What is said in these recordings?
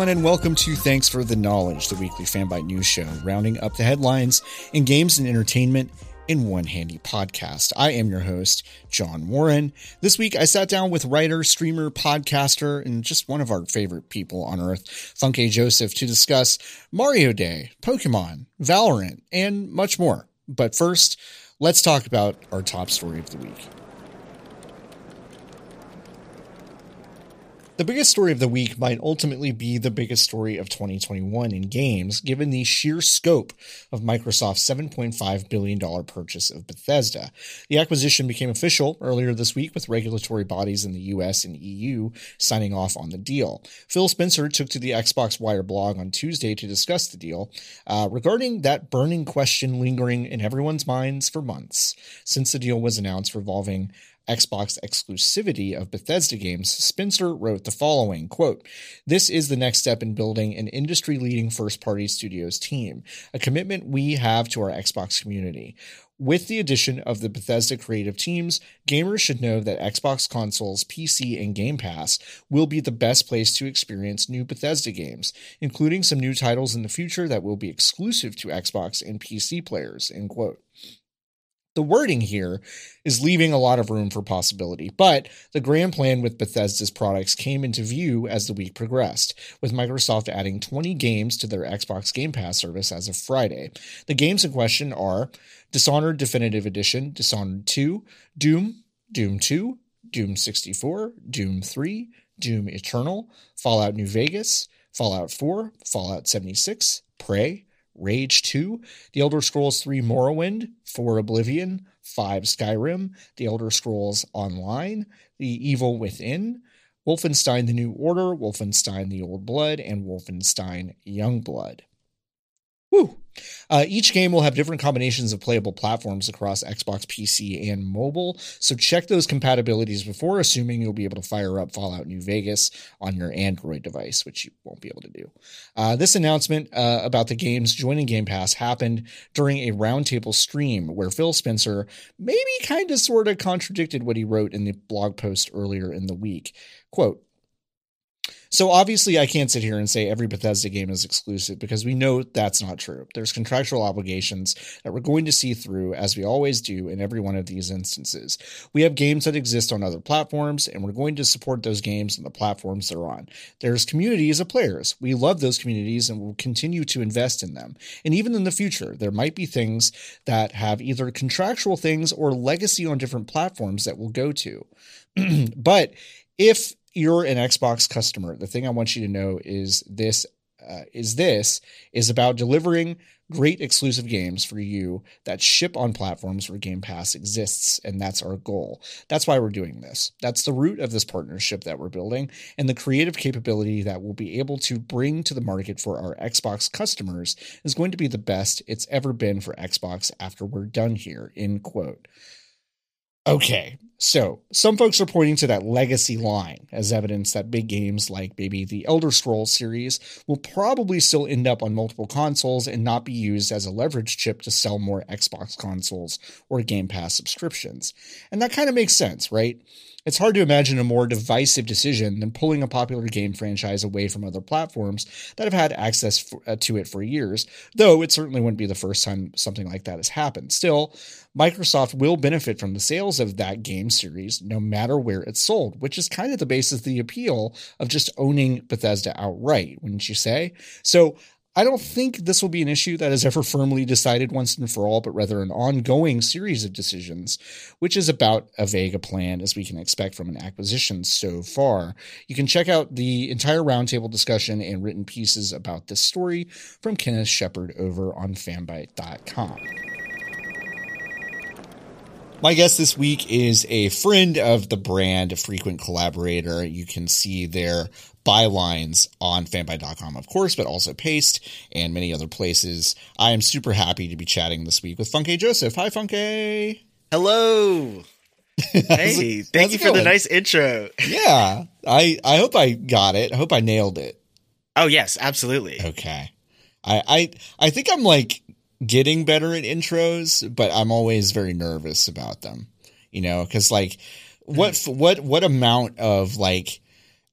Everyone, and welcome to Thanks for the Knowledge, the weekly Fanbyte news show, rounding up the headlines in games and entertainment in one handy podcast. I am your host, John Warren. This week, I sat down with writer, streamer, podcaster, and just one of our favorite people on earth, Funke Joseph, to discuss Mario Day, Pokemon, Valorant, and much more. But first, let's talk about our top story of the week. The biggest story of the week might ultimately be the biggest story of 2021 in games, given the sheer scope of Microsoft's $7.5 billion purchase of Bethesda. The acquisition became official earlier this week with regulatory bodies in the US and EU signing off on the deal. Phil Spencer took to the Xbox Wire blog on Tuesday to discuss the deal uh, regarding that burning question lingering in everyone's minds for months since the deal was announced revolving Xbox exclusivity of Bethesda games, Spencer wrote the following quote, This is the next step in building an industry leading first party studios team, a commitment we have to our Xbox community. With the addition of the Bethesda creative teams, gamers should know that Xbox consoles, PC, and Game Pass will be the best place to experience new Bethesda games, including some new titles in the future that will be exclusive to Xbox and PC players. End quote. The wording here is leaving a lot of room for possibility, but the grand plan with Bethesda's products came into view as the week progressed, with Microsoft adding 20 games to their Xbox Game Pass service as of Friday. The games in question are Dishonored Definitive Edition, Dishonored 2, Doom, Doom 2, Doom 64, Doom 3, Doom Eternal, Fallout New Vegas, Fallout 4, Fallout 76, Prey, Rage 2, The Elder Scrolls 3 Morrowind, 4 Oblivion, 5 Skyrim, The Elder Scrolls Online, The Evil Within, Wolfenstein The New Order, Wolfenstein The Old Blood, and Wolfenstein Youngblood. Whew. Uh, each game will have different combinations of playable platforms across Xbox, PC, and mobile. So check those compatibilities before assuming you'll be able to fire up Fallout New Vegas on your Android device, which you won't be able to do. Uh, this announcement uh, about the games joining Game Pass happened during a roundtable stream where Phil Spencer maybe kind of sort of contradicted what he wrote in the blog post earlier in the week. Quote, so obviously, I can't sit here and say every Bethesda game is exclusive because we know that's not true. There's contractual obligations that we're going to see through, as we always do in every one of these instances. We have games that exist on other platforms, and we're going to support those games and the platforms they're on. There's communities of players. We love those communities and will continue to invest in them. And even in the future, there might be things that have either contractual things or legacy on different platforms that we'll go to. but if you're an Xbox customer, the thing I want you to know is this uh, is this is about delivering great exclusive games for you that ship on platforms where Game Pass exists and that's our goal. That's why we're doing this. That's the root of this partnership that we're building and the creative capability that we'll be able to bring to the market for our Xbox customers is going to be the best it's ever been for Xbox after we're done here. End quote. Okay, so some folks are pointing to that legacy line as evidence that big games like maybe the Elder Scrolls series will probably still end up on multiple consoles and not be used as a leverage chip to sell more Xbox consoles or Game Pass subscriptions. And that kind of makes sense, right? It's hard to imagine a more divisive decision than pulling a popular game franchise away from other platforms that have had access uh, to it for years, though it certainly wouldn't be the first time something like that has happened. Still, Microsoft will benefit from the sales of that game series no matter where it's sold, which is kind of the basis of the appeal of just owning Bethesda outright, wouldn't you say? So I don't think this will be an issue that is ever firmly decided once and for all, but rather an ongoing series of decisions, which is about a vague plan as we can expect from an acquisition so far. You can check out the entire roundtable discussion and written pieces about this story from Kenneth Shepard over on fanbyte.com. My guest this week is a friend of the brand, a frequent collaborator. You can see their bylines on fanbyte.com, of course, but also Paste and many other places. I am super happy to be chatting this week with Funke Joseph. Hi, Funke. Hello. hey, thank you for going? the nice intro. yeah, I I hope I got it. I hope I nailed it. Oh yes, absolutely. Okay. I I I think I'm like getting better at intros, but I'm always very nervous about them. You know, because like what mm. what what amount of like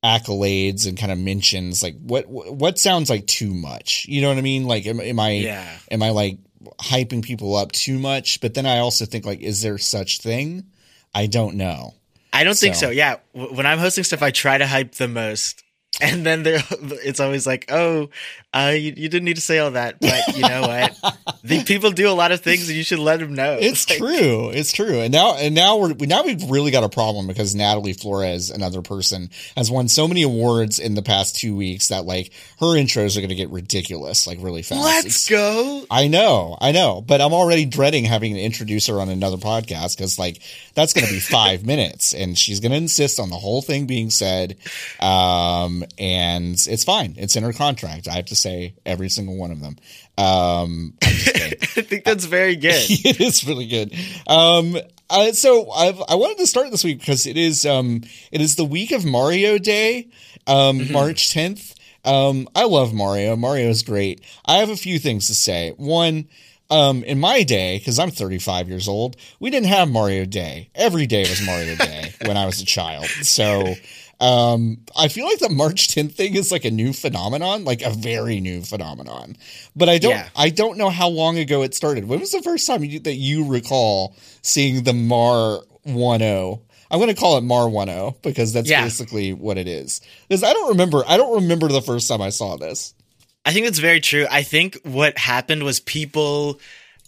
accolades and kind of mentions like what what sounds like too much? You know what i mean? Like am, am i Yeah. am i like hyping people up too much? But then i also think like is there such thing? I don't know. I don't think So- so. Yeah, when I'm hosting stuff, I try to hype the most, and then there, it's always like, "Oh, uh, you, you didn't need to say all that, but you know what? the people do a lot of things, and you should let them know." It's Like, true. It's true. And now, and now we're now we've really got a problem because Natalie Flores, another person, has won so many awards in the past two weeks that like her intros are going to get ridiculous, like really fast. Let's It's- go. I know, I know, but I'm already dreading having to introduce her on another podcast because like that's going to be five minutes, and she's going to insist on the whole thing being said, um, and it's fine. It's in her contract. I have to say every single one of them. Um, I'm just kidding. I think that's very good. it is really good. Um, uh, so I've, I wanted to start this week because it is um, it is the week of Mario Day, um, March tenth. Um, I love Mario. Mario is great. I have a few things to say. One, um, in my day, because I'm 35 years old, we didn't have Mario Day. Every day was Mario Day when I was a child. So um, I feel like the March 10th thing is like a new phenomenon, like a very new phenomenon. But I don't, Yeah. I don't know how long ago it started. When was the first time you, that you recall seeing the Mar 10? I'm going to call it Mar 10 because that's Yeah. basically what it is. Because I don't remember, I don't remember the first time I saw this. I think that's very true. I think what happened was people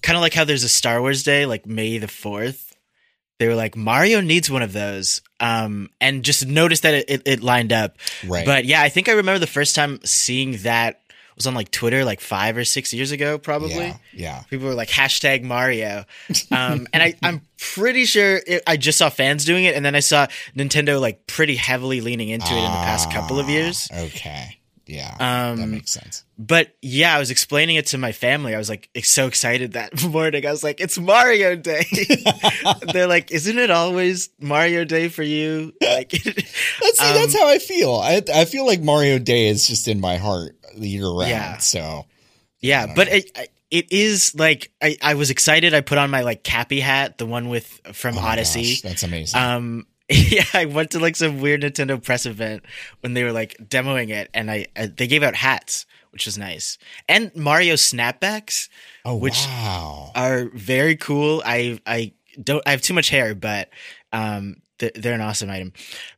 kind of like how there's a Star Wars Day, like May the 4th. They were like, Mario needs one of those. Um, and just noticed that it, it, it lined up. Right. But yeah, I think I remember the first time seeing that was on like Twitter like five or six years ago, probably. yeah, yeah. People were like hashtag Mario, um, and I, I'm pretty sure it, I just saw fans doing it, and then I saw Nintendo like pretty heavily leaning into it in the past couple of years. Ah, Okay. Yeah. that Um, makes sense. But yeah, I was explaining it to my family. I was like so excited that morning. I was like, "It's Mario Day." They're like, "Isn't it always Mario Day for you?" Like, That's, um, that's how I feel. I, I feel like Mario Day is just in my heart year round. Yeah. So Yeah, but it it is like I, I was excited. I put on my like Cappy hat, the one with from oh Odyssey. gosh, that's amazing. Um, yeah, I went to like some weird Nintendo press event when they were like demoing it, and I, I they gave out hats, which was nice, and Mario snapbacks oh which- wow. are very cool. I I don't I have too much hair, but um, they're, they're an awesome item.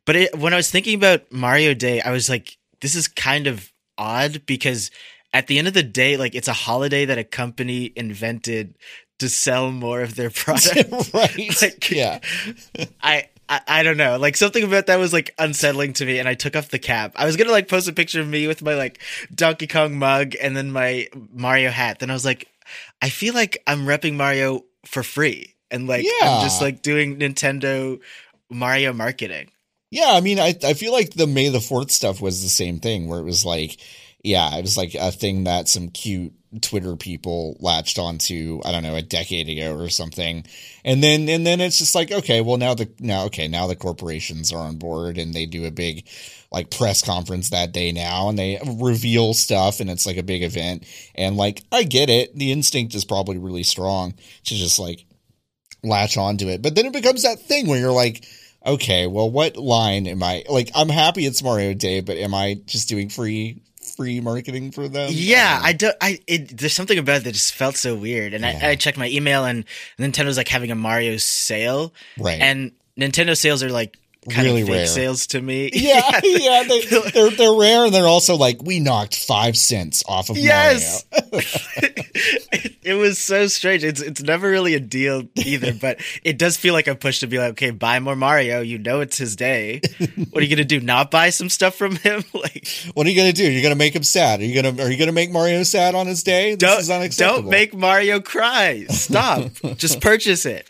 But it, when I was thinking about Mario Day, I was like, this is kind of odd because at the end of the day, like it's a holiday that a company invented to sell more of their product. right. like- yeah. I, I I don't know. Like something about that was like unsettling to me, and I took off the cap. I was gonna like post a picture of me with my like Donkey Kong mug and then my Mario hat. Then I was like, I feel like I'm repping Mario for free, and like I'm just like doing Nintendo Mario marketing. Yeah, I mean, I I feel like the May the Fourth stuff was the same thing, where it was like, yeah, it was like a thing that some cute Twitter people latched onto. I don't know, a decade ago or something, and then and then it's just like, okay, well now the now okay now the corporations are on board and they do a big like press conference that day now and they reveal stuff and it's like a big event and like I get it, the instinct is probably really strong to just like latch onto it, but then it becomes that thing where you're like okay, well, what line am I like? I'm happy it's Mario Day, but am I just doing free free marketing for them? Yeah, Um, I don't. I it, there's something about it that just felt so weird, and Yeah. I, I checked my email, and Nintendo's like having a Mario sale, right. and Nintendo sales are like kind Really of fake rare. sales to me. yeah, yeah, they, they're they're rare, and they're also like we knocked five cents off of Yes. Mario. it, it was so strange. It's it's never really a deal either, but it does feel like a push to be like, okay, buy more Mario. You know it's his day. What are you gonna do? Not buy some stuff from him? like, What are you gonna do? You're gonna make him sad? Are you gonna are you gonna make Mario sad on his day? This don't is unacceptable. don't make Mario cry. Stop. Just purchase it.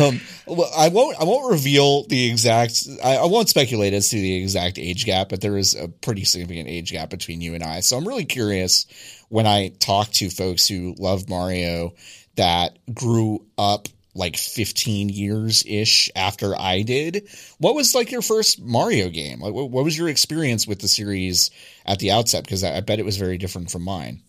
Um, well, I won't. I won't reveal the exact. I, I won't speculate as to the exact age gap, but there is a pretty significant age gap between you and I. So I'm really curious when I talk to folks who love Mario that grew up like 15 years ish after I did. What was like your first Mario game? Like, what, what was your experience with the series at the outset? Because I, I bet it was very different from mine.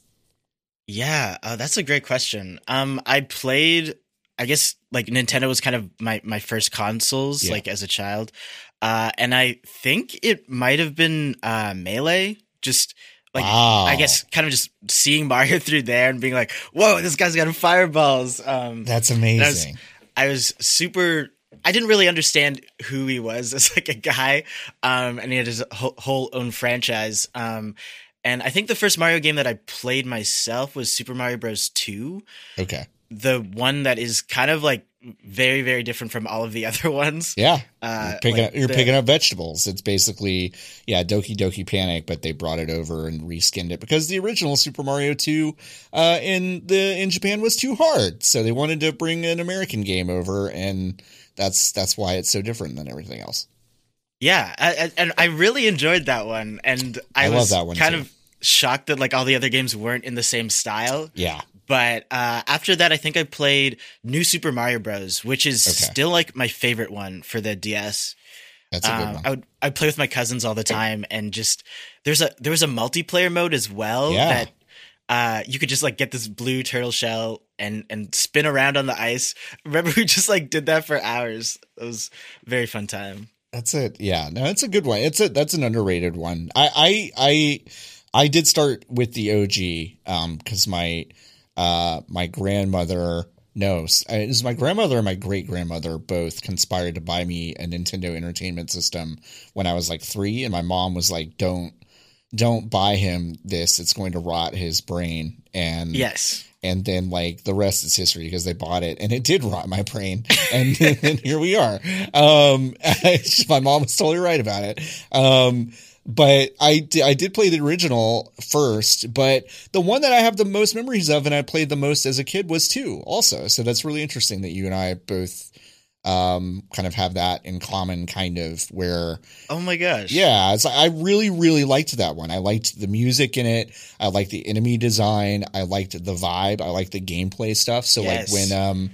Yeah, uh, that's a great question. Um, I played. I guess like Nintendo was kind of my my first consoles Yeah. like as a child. uh, and I think it might have been uh, Melee. Just like Wow. I guess kind of just seeing Mario through there and being like, "Whoa, this guy's got fireballs." Um, That's amazing. I was super. I didn't really understand who he was as like a guy, um, and he had his whole, whole own franchise. Um, and I think the first Mario game that I played myself was Super Mario Bros. Two, okay. The one that is kind of like very very different from all of the other ones. Yeah. Uh, you're picking, like up, you're the- picking up vegetables. It's basically, yeah, Doki Doki Panic, but they brought it over and reskinned it because the original Super Mario 2 uh, in the in Japan was too hard. So they wanted to bring an American game over, and that's that's why it's so different than everything else. Yeah, I, and I really enjoyed that one, and I, I love was that one, kind too. of shocked that like all the other games weren't in the same style. Yeah. But uh, after that, I think I played New Super Mario Bros, which is Okay. still like my favorite one for the DS. That's a good Um. I would I play with my cousins all the time, and just there's a there was a multiplayer mode as well Yeah. that uh, you could just like get this blue turtle shell and and spin around on the ice. Remember, we just like did that for hours. It was a very fun time. That's it. Yeah, no, it's a good one. It's a that's an underrated one. I I I, I did start with the OG um because my uh my grandmother knows uh, it was my grandmother and my great grandmother both conspired to buy me a Nintendo Entertainment System when I was like three, and my mom was like, "Don't." Don't buy him this; it's going to rot his brain. And Yes. and then like the rest is history because they bought it and it did rot my brain and, and here we are um my mom was totally right about it um but I, I did play the original first but the one that i have the most memories of and i played the most as a kid was two also so that's really interesting that you and i both um kind of have that in common kind of where Oh my gosh. yeah, it's like I really, really liked that one. I liked the music in it. I liked the enemy design. I liked the vibe. I liked the gameplay stuff. So Yes. like when um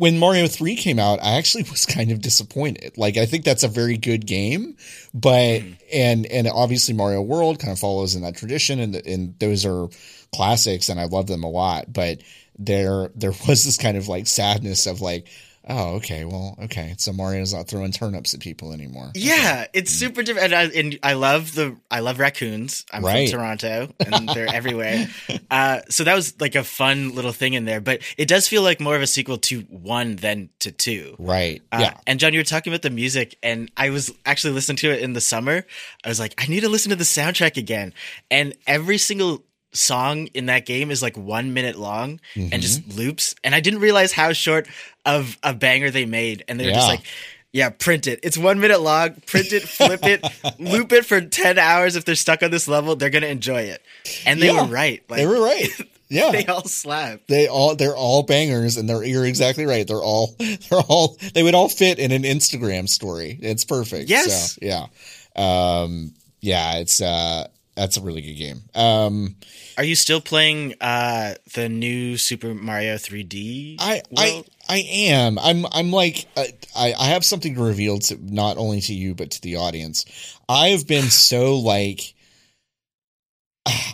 when Mario 3 came out, I actually was kind of disappointed. Like I think that's a very good game, but hmm. and and obviously Mario World kind of follows in that tradition and and those are classics and I love them a lot, but there there was this kind of like sadness of like Oh, okay. Well, okay. So Mario's not throwing turnips at people anymore. Yeah, it's super different, and I, and I love the I love raccoons. I'm Right. from Toronto, and they're everywhere. Uh, so that was like a fun little thing in there, but it does feel like more of a sequel to one than to two. Right. Uh, yeah. And John, you were talking about the music, and I was actually listening to it in the summer. I was like, I need to listen to the soundtrack again. And every single song in that game is like one minute long Mm-hmm. and just loops. And I didn't realize how short of a banger they made. And they were just like, yeah, print it. It's one minute long. Print it, flip it, loop it for 10 hours. If they're stuck on this level, they're going to enjoy it. And they Yeah. were right. Like, they were right. Yeah. they all slap. they all they're all bangers and they're you're exactly right. They're all they're all they would all fit in an Instagram story. It's perfect. Yes. So, yeah. Um yeah, it's uh that's a really good game. Um Are you still playing uh, the new Super Mario 3D? I I world? I am. I'm I'm like uh, I I have something to reveal to not only to you but to the audience. I have been so like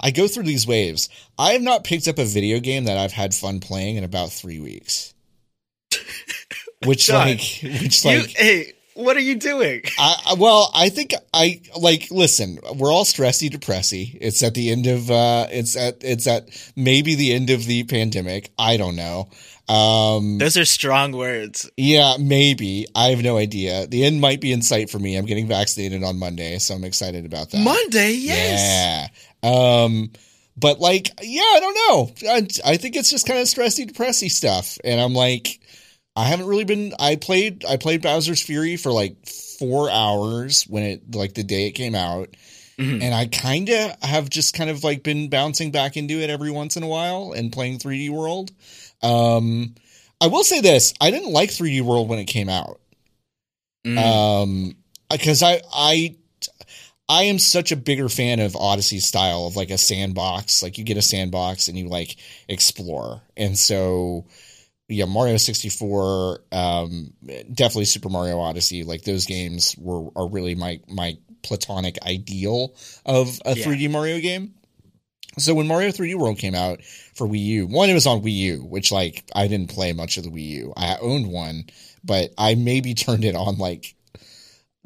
I go through these waves. I have not picked up a video game that I've had fun playing in about 3 weeks. Which John, like which You- like hey, what are you doing? I, well, I think I like listen, we're all stressy depressy. It's at the end of uh it's at it's at maybe the end of the pandemic. I don't know. Um Those are strong words. yeah, maybe. I have no idea. The end might be in sight for me. I'm getting vaccinated on Monday, so I'm excited about that. Monday, yes. Yeah. Um but like yeah, I don't know. I, I think it's just kind of stressy depressy stuff and I'm like I haven't really been I played I played Bowser's Fury for like 4 hours when it like the day it came out. Mhm. And I kind of have just kind of like been bouncing back into it every once in a while and playing 3D World. Um I will say this, I didn't like 3D World when it came out. Mm. Um because I I I am such a bigger fan of Odyssey style of like a sandbox. Like you get a sandbox and you like explore. And so yeah, Mario 64, um definitely Super Mario Odyssey, like those games were are really my my platonic ideal of a Yeah. 3D Mario game. So when Mario 3D World came out for Wii U, one it was on Wii U, which like I didn't play much of the Wii U. I owned one, but I maybe turned it on like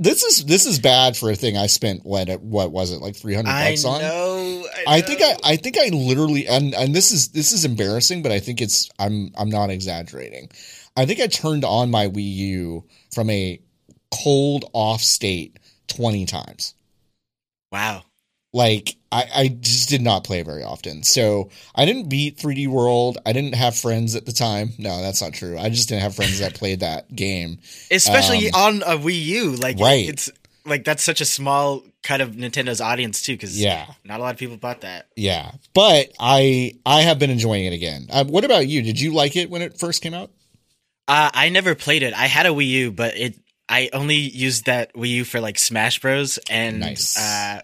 this is this is bad for a thing I spent what what was it like three hundred bucks on? I know. I think I, I think I literally and and this is this is embarrassing, but I think it's I'm I'm not exaggerating. I think I turned on my Wii U from a cold off state twenty times. Wow. Like I, I just did not play very often. So I didn't beat 3D World. I didn't have friends at the time. No, that's not true. I just didn't have friends that played that game. Especially on a Wii U. Like Right. it's like that's such a small cut of Nintendo's audience too, because Yeah. not a lot of people bought that. Yeah. But I I have been enjoying it again. Um, what about you? Did you like it when it first came out? Uh, I never played it. I had a Wii U, but it I only used that Wii U for like Smash Bros. and Nice. uh,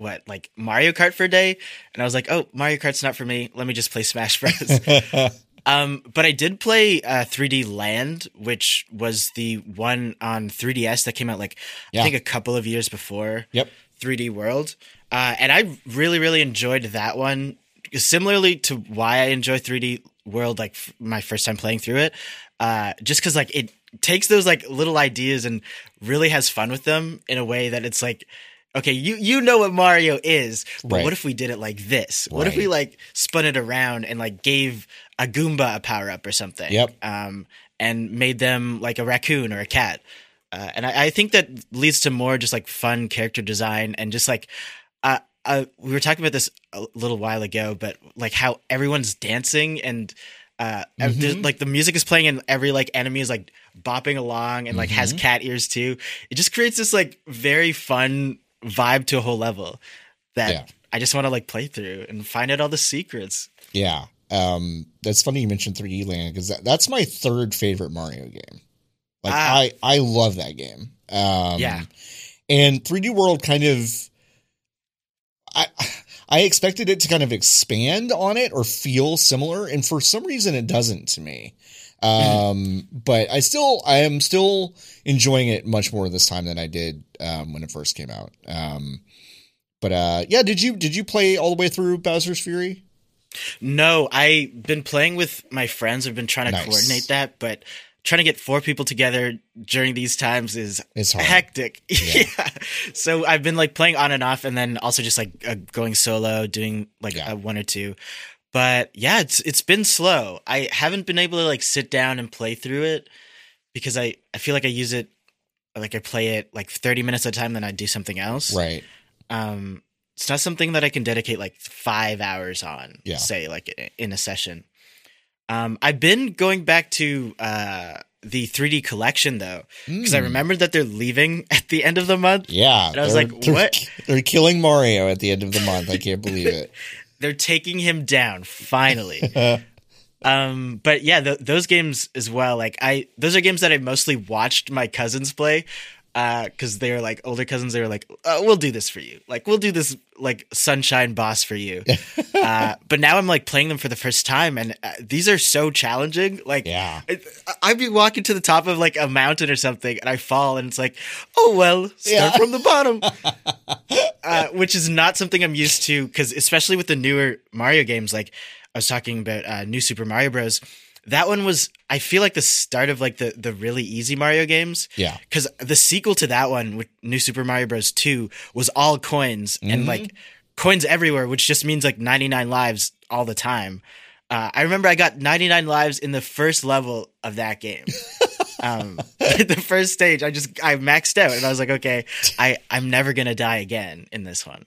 what like Mario Kart for a day, and I was like, oh, Mario Kart's not for me. Let me just play Smash Bros. um, but I did play uh, 3D Land, which was the one on 3DS that came out like Yeah. I think a couple of years before yep. 3D World, uh, and I really really enjoyed that one. Similarly to why I enjoy 3D World, like f- my first time playing through it, uh, just because like it takes those like little ideas and really has fun with them in a way that it's like. Okay, you you know what Mario is, but Right. what if we did it like this? What if we like spun it around and like gave a Goomba a power up or something? Yep. Um, and made them like a raccoon or a cat. Uh, and I, I think that leads to more just like fun character design and just like uh, uh, we were talking about this a little while ago, but like how everyone's dancing and uh, Mhm. like the music is playing and every like enemy is like bopping along and like has Mhm. cat ears too. It just creates this like very fun vibe to a whole level that Yeah. I just want to like play through and find out all the secrets. Yeah. Um, that's funny you mentioned 3D Land because that, that's my third favorite Mario game. Like Ah. I I love that game. Um, Yeah. And 3D World kind of I I expected it to kind of expand on it or feel similar, and for some reason it doesn't to me. Um, but I still I am still enjoying it much more this time than I did um, when it first came out. Um, but uh, yeah, did you did you play all the way through Bowser's Fury? No, I've been playing with my friends. I've been trying to Nice. coordinate that, but trying to get four people together during these times is It's hard. hectic. Yeah. Yeah. So I've been like playing on and off, and then also just like uh, going solo, doing like Yeah. uh, one or two. But yeah, it's it's been slow. I haven't been able to like sit down and play through it because I I feel like I use it like I play it like thirty minutes at a time, then I do something else. Right. Um, it's not something that I can dedicate like five hours on, Yeah. say like in a session. Um, I've been going back to uh the 3D collection though, because I Mm. remembered that they're leaving at the end of the month. Yeah. And I was like, what? They're killing Mario at the end of the month. I can't believe it. They're taking him down finally. um, but yeah, th- those games as well. Like I, those are games that I mostly watched my cousins play. Because they were like older cousins, they were like, oh, "We'll do this for you. Like, we'll do this like sunshine boss for you." uh, but now I'm like playing them for the first time, and uh, these are so challenging. Like, yeah. I- I'd be walking to the top of like a mountain or something, and I fall, and it's like, oh well, start Yeah. from the bottom, uh, which is not something I'm used to. Because especially with the newer Mario games, like I was talking about uh, New Super Mario Bros. That one was, I feel like the start of like the the really easy Mario games. Yeah. Because the sequel to that one, with New Super Mario Bros. Two, was all coins and Mhm. like coins everywhere, which just means like 99 lives all the time. Uh, I remember I got 99 lives in the first level of that game. um, the first stage, I just I maxed out, and I was like, okay, I I'm never gonna die again in this one.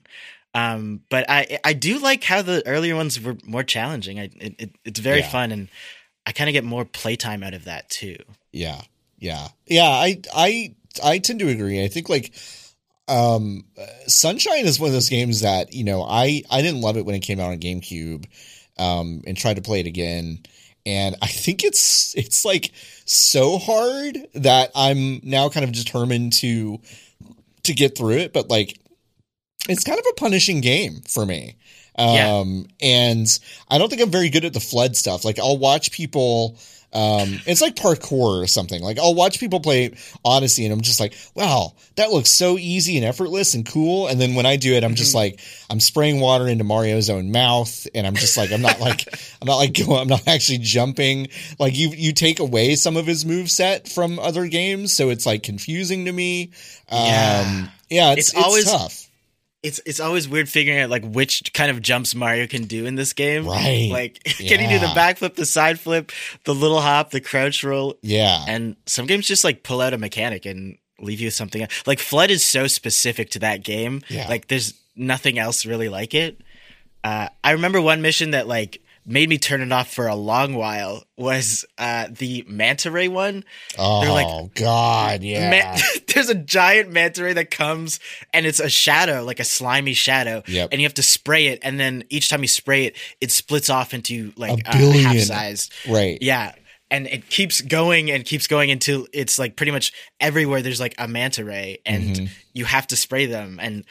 Um, but I I do like how the earlier ones were more challenging. I it, it, it's very Yeah. fun, and I kind of get more playtime out of that too. Yeah. Yeah. Yeah. I I I tend to agree. I think like um Sunshine is one of those games that, you know, I I didn't love it when it came out on GameCube um and tried to play it again and I think it's it's like so hard that I'm now kind of determined to to get through it, but like it's kind of a punishing game for me. Yeah. Um and I don't think I'm very good at the FLUDD stuff. Like I'll watch people Um, it's like parkour or something. Like I'll watch people play Odyssey, and I'm just like, wow, that looks so easy and effortless and cool. And then when I do it, I'm just Mhm. like, I'm spraying water into Mario's own mouth, and I'm just like, I'm not like, I'm not like, I'm not actually jumping. Like you, you take away some of his move set from other games, so it's like confusing to me. Yeah. Um, yeah, it's, It's it's always- tough. It's it's always weird figuring out like which kind of jumps Mario can do in this game. Right. Like can he do the Yeah. backflip, the side flip, the little hop, the crouch roll? Yeah. And some games just like pull out a mechanic and leave you with something. Like FLUDD is so specific to that game. Yeah. Like there's nothing else really like it. Uh, I remember one mission that like made me turn it off for a long while was uh, the manta ray one. Oh like- God, yeah. Man, there's a giant manta ray that comes and it's a shadow, like a slimy shadow. Yep. And you have to spray it, and then each time you spray it, it splits off into like A uh, half sized. right. Yeah. And it keeps going and keeps going until it's like pretty much everywhere there's like a manta ray and Mhm. you have to spray them. And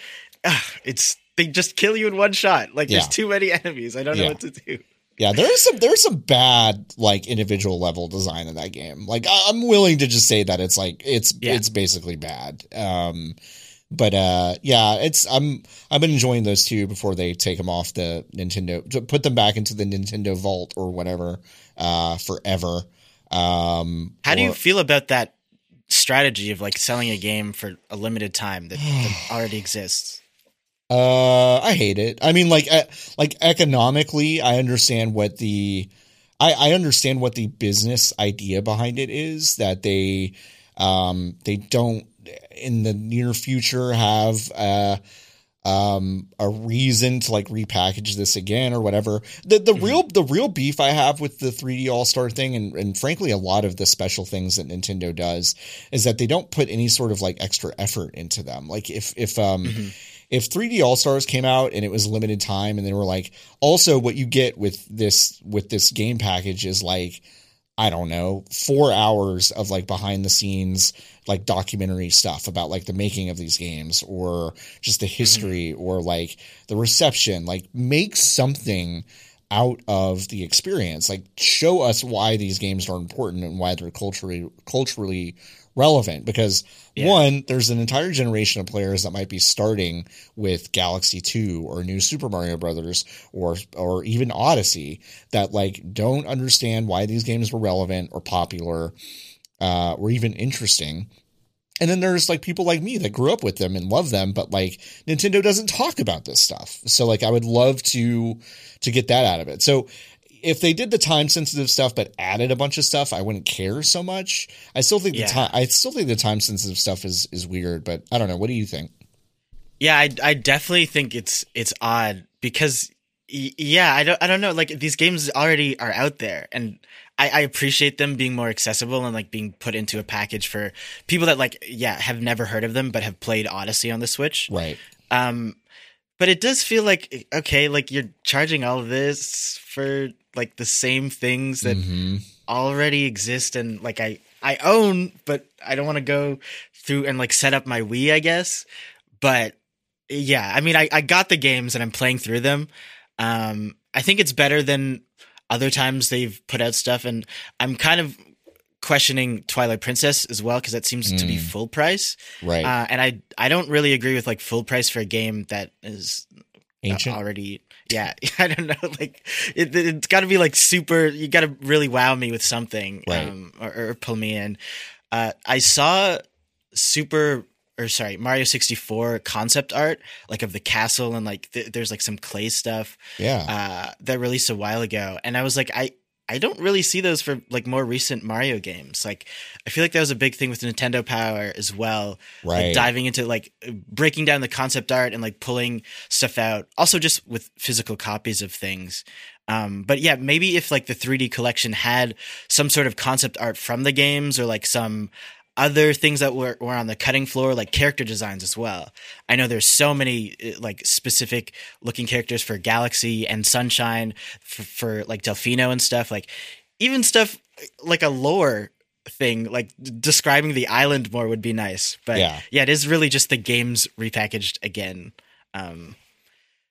uh, it's, they just kill you in one shot. Like Yeah. there's too many enemies. I don't know Yeah. what to do. Yeah, there's some there's some bad like individual level design in that game. Like I, I'm willing to just say that it's like it's Yeah. it's basically bad. Um, but uh, yeah, it's I'm I've been enjoying those two before they take them off the Nintendo put them back into the Nintendo Vault or whatever uh, forever. Um, How do you feel about that strategy of like selling a game for a limited time that, that already exists? Uh, I hate it. I mean, like, uh, like economically, I understand what the, I, I understand what the business idea behind it is. That they, um, they don't in the near future have uh um a reason to like repackage this again or whatever the the real the real beef i have with the 3d all-star thing and, and frankly a lot of the special things that nintendo does is that they don't put any sort of like extra effort into them like if if um Mhm. If 3D All Stars came out and it was limited time, and they were like, also what you get with this with this game package is like, I don't know, four hours of like behind the scenes like documentary stuff about like the making of these games or just the mm-hmm. history or like the reception. Like make something out of the experience. Like show us why these games are important and why they're culturally culturally relevant because Yeah. one there's an entire generation of players that might be starting with Galaxy 2 or New Super Mario Brothers or or even Odyssey that like don't understand why these games were relevant or popular uh or even interesting. And then there's like people like me that grew up with them and love them but like Nintendo doesn't talk about this stuff. So like I would love to to get that out of it. So if they did the time sensitive stuff but added a bunch of stuff, I wouldn't care so much. I still think Yeah. the time I still think the time sensitive stuff is is weird, but I don't know. What do you think? Yeah, I, I definitely think it's it's odd because yeah, I don't I don't know like these games already are out there and I, I appreciate them being more accessible and like being put into a package for people that like yeah have never heard of them but have played Odyssey on the Switch. Right. Um, but it does feel like okay, like you're charging all of this for like the same things that Mhm. already exist and like I I own, but I don't want to go through and like set up my Wii, I guess. But yeah, I mean I, I got the games and I'm playing through them. Um I think it's better than other times they've put out stuff and I'm kind of questioning Twilight Princess as well because that seems to be Mm. full price. Right. Uh, and I I don't really agree with like full price for a game that is Ancient. already yeah i don't know like it, it's got to be like super you got to really wow me with something Right. um or, or pull me in uh i saw super or sorry mario 64 concept art like of the castle and like th- there's like some clay stuff yeah. uh that released a while ago and i was like i I don't really see those for like more recent Mario games. Like I feel like that was a big thing with Nintendo Power as well right. like diving into like breaking down the concept art and like pulling stuff out also just with physical copies of things um but yeah maybe if like the 3d collection had some sort of concept art from the games or like some other things that were, were on the cutting floor like character designs as well. I know there's so many uh, like specific looking characters for galaxy and sunshine for, for like delfino and stuff like even stuff like a lore thing like d- describing the island more would be nice but Yeah. yeah it is really just the games repackaged again. Um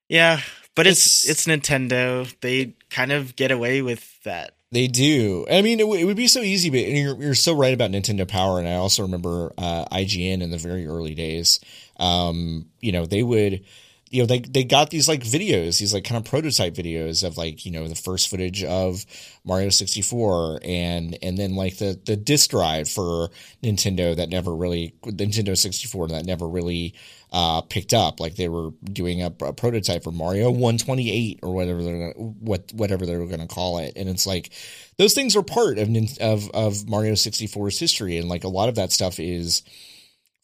yeah but it's It's- it's nintendo. They kind of get away with that They do. I mean, it, w- it would be so easy, but you're, you're so right about Nintendo Power. And I also remember uh, IGN in the very early days. Um, you know, they would, you know, they they got these like videos, these like kind of prototype videos of like you know the first footage of Mario 64 and and then like the the disc drive for Nintendo that never really Nintendo 64 that never really uh, picked up. Like they were doing a, a, prototype for Mario 128 or whatever they're gonna, what whatever they were going to call it, and it's like those things are part of of of Mario 64's history, and like a lot of that stuff is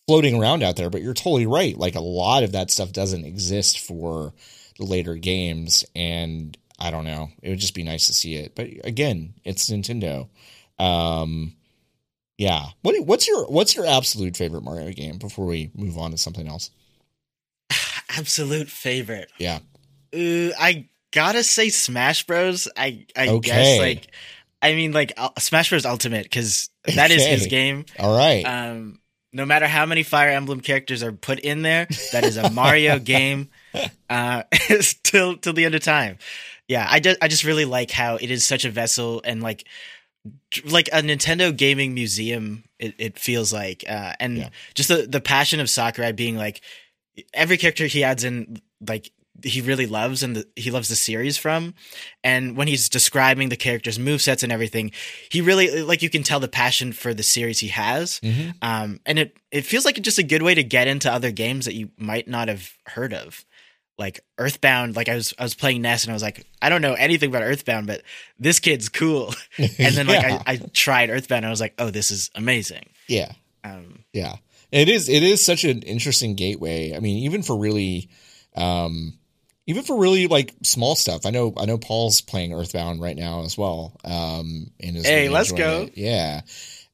floating around out there. But you're totally right. Like a lot of that stuff doesn't exist for the later games, and I don't know. It would just be nice to see it. But again, it's Nintendo. Um, yeah. What what's your what's your absolute favorite Mario game before we move on to something else? Absolute favorite. Yeah. Uh, I gotta say Smash Bros. I I okay. guess like I mean like Smash Bros. Ultimate because that okay. is his game. All right. Um, no matter how many Fire Emblem characters are put in there, that is a Mario game. Uh, till till the end of time. Yeah, I just I just really like how it is such a vessel and like like a Nintendo gaming museum. It, it feels like, uh, and yeah. just the the passion of Sakurai being like every character he adds in, like he really loves and the, he loves the series from. And when he's describing the characters' move sets and everything, he really like you can tell the passion for the series he has. Mm-hmm. Um, and it it feels like it's just a good way to get into other games that you might not have heard of like Earthbound, like I was I was playing Ness and I was like, I don't know anything about Earthbound, but this kid's cool. and then like I, I, tried Earthbound and I was like, oh, this is amazing. Yeah. Um, yeah. It is it is such an interesting gateway. I mean, even for really um even for really like small stuff. I know I know Paul's playing Earthbound right now as well. Um and is Hey, really let's go. It. Yeah.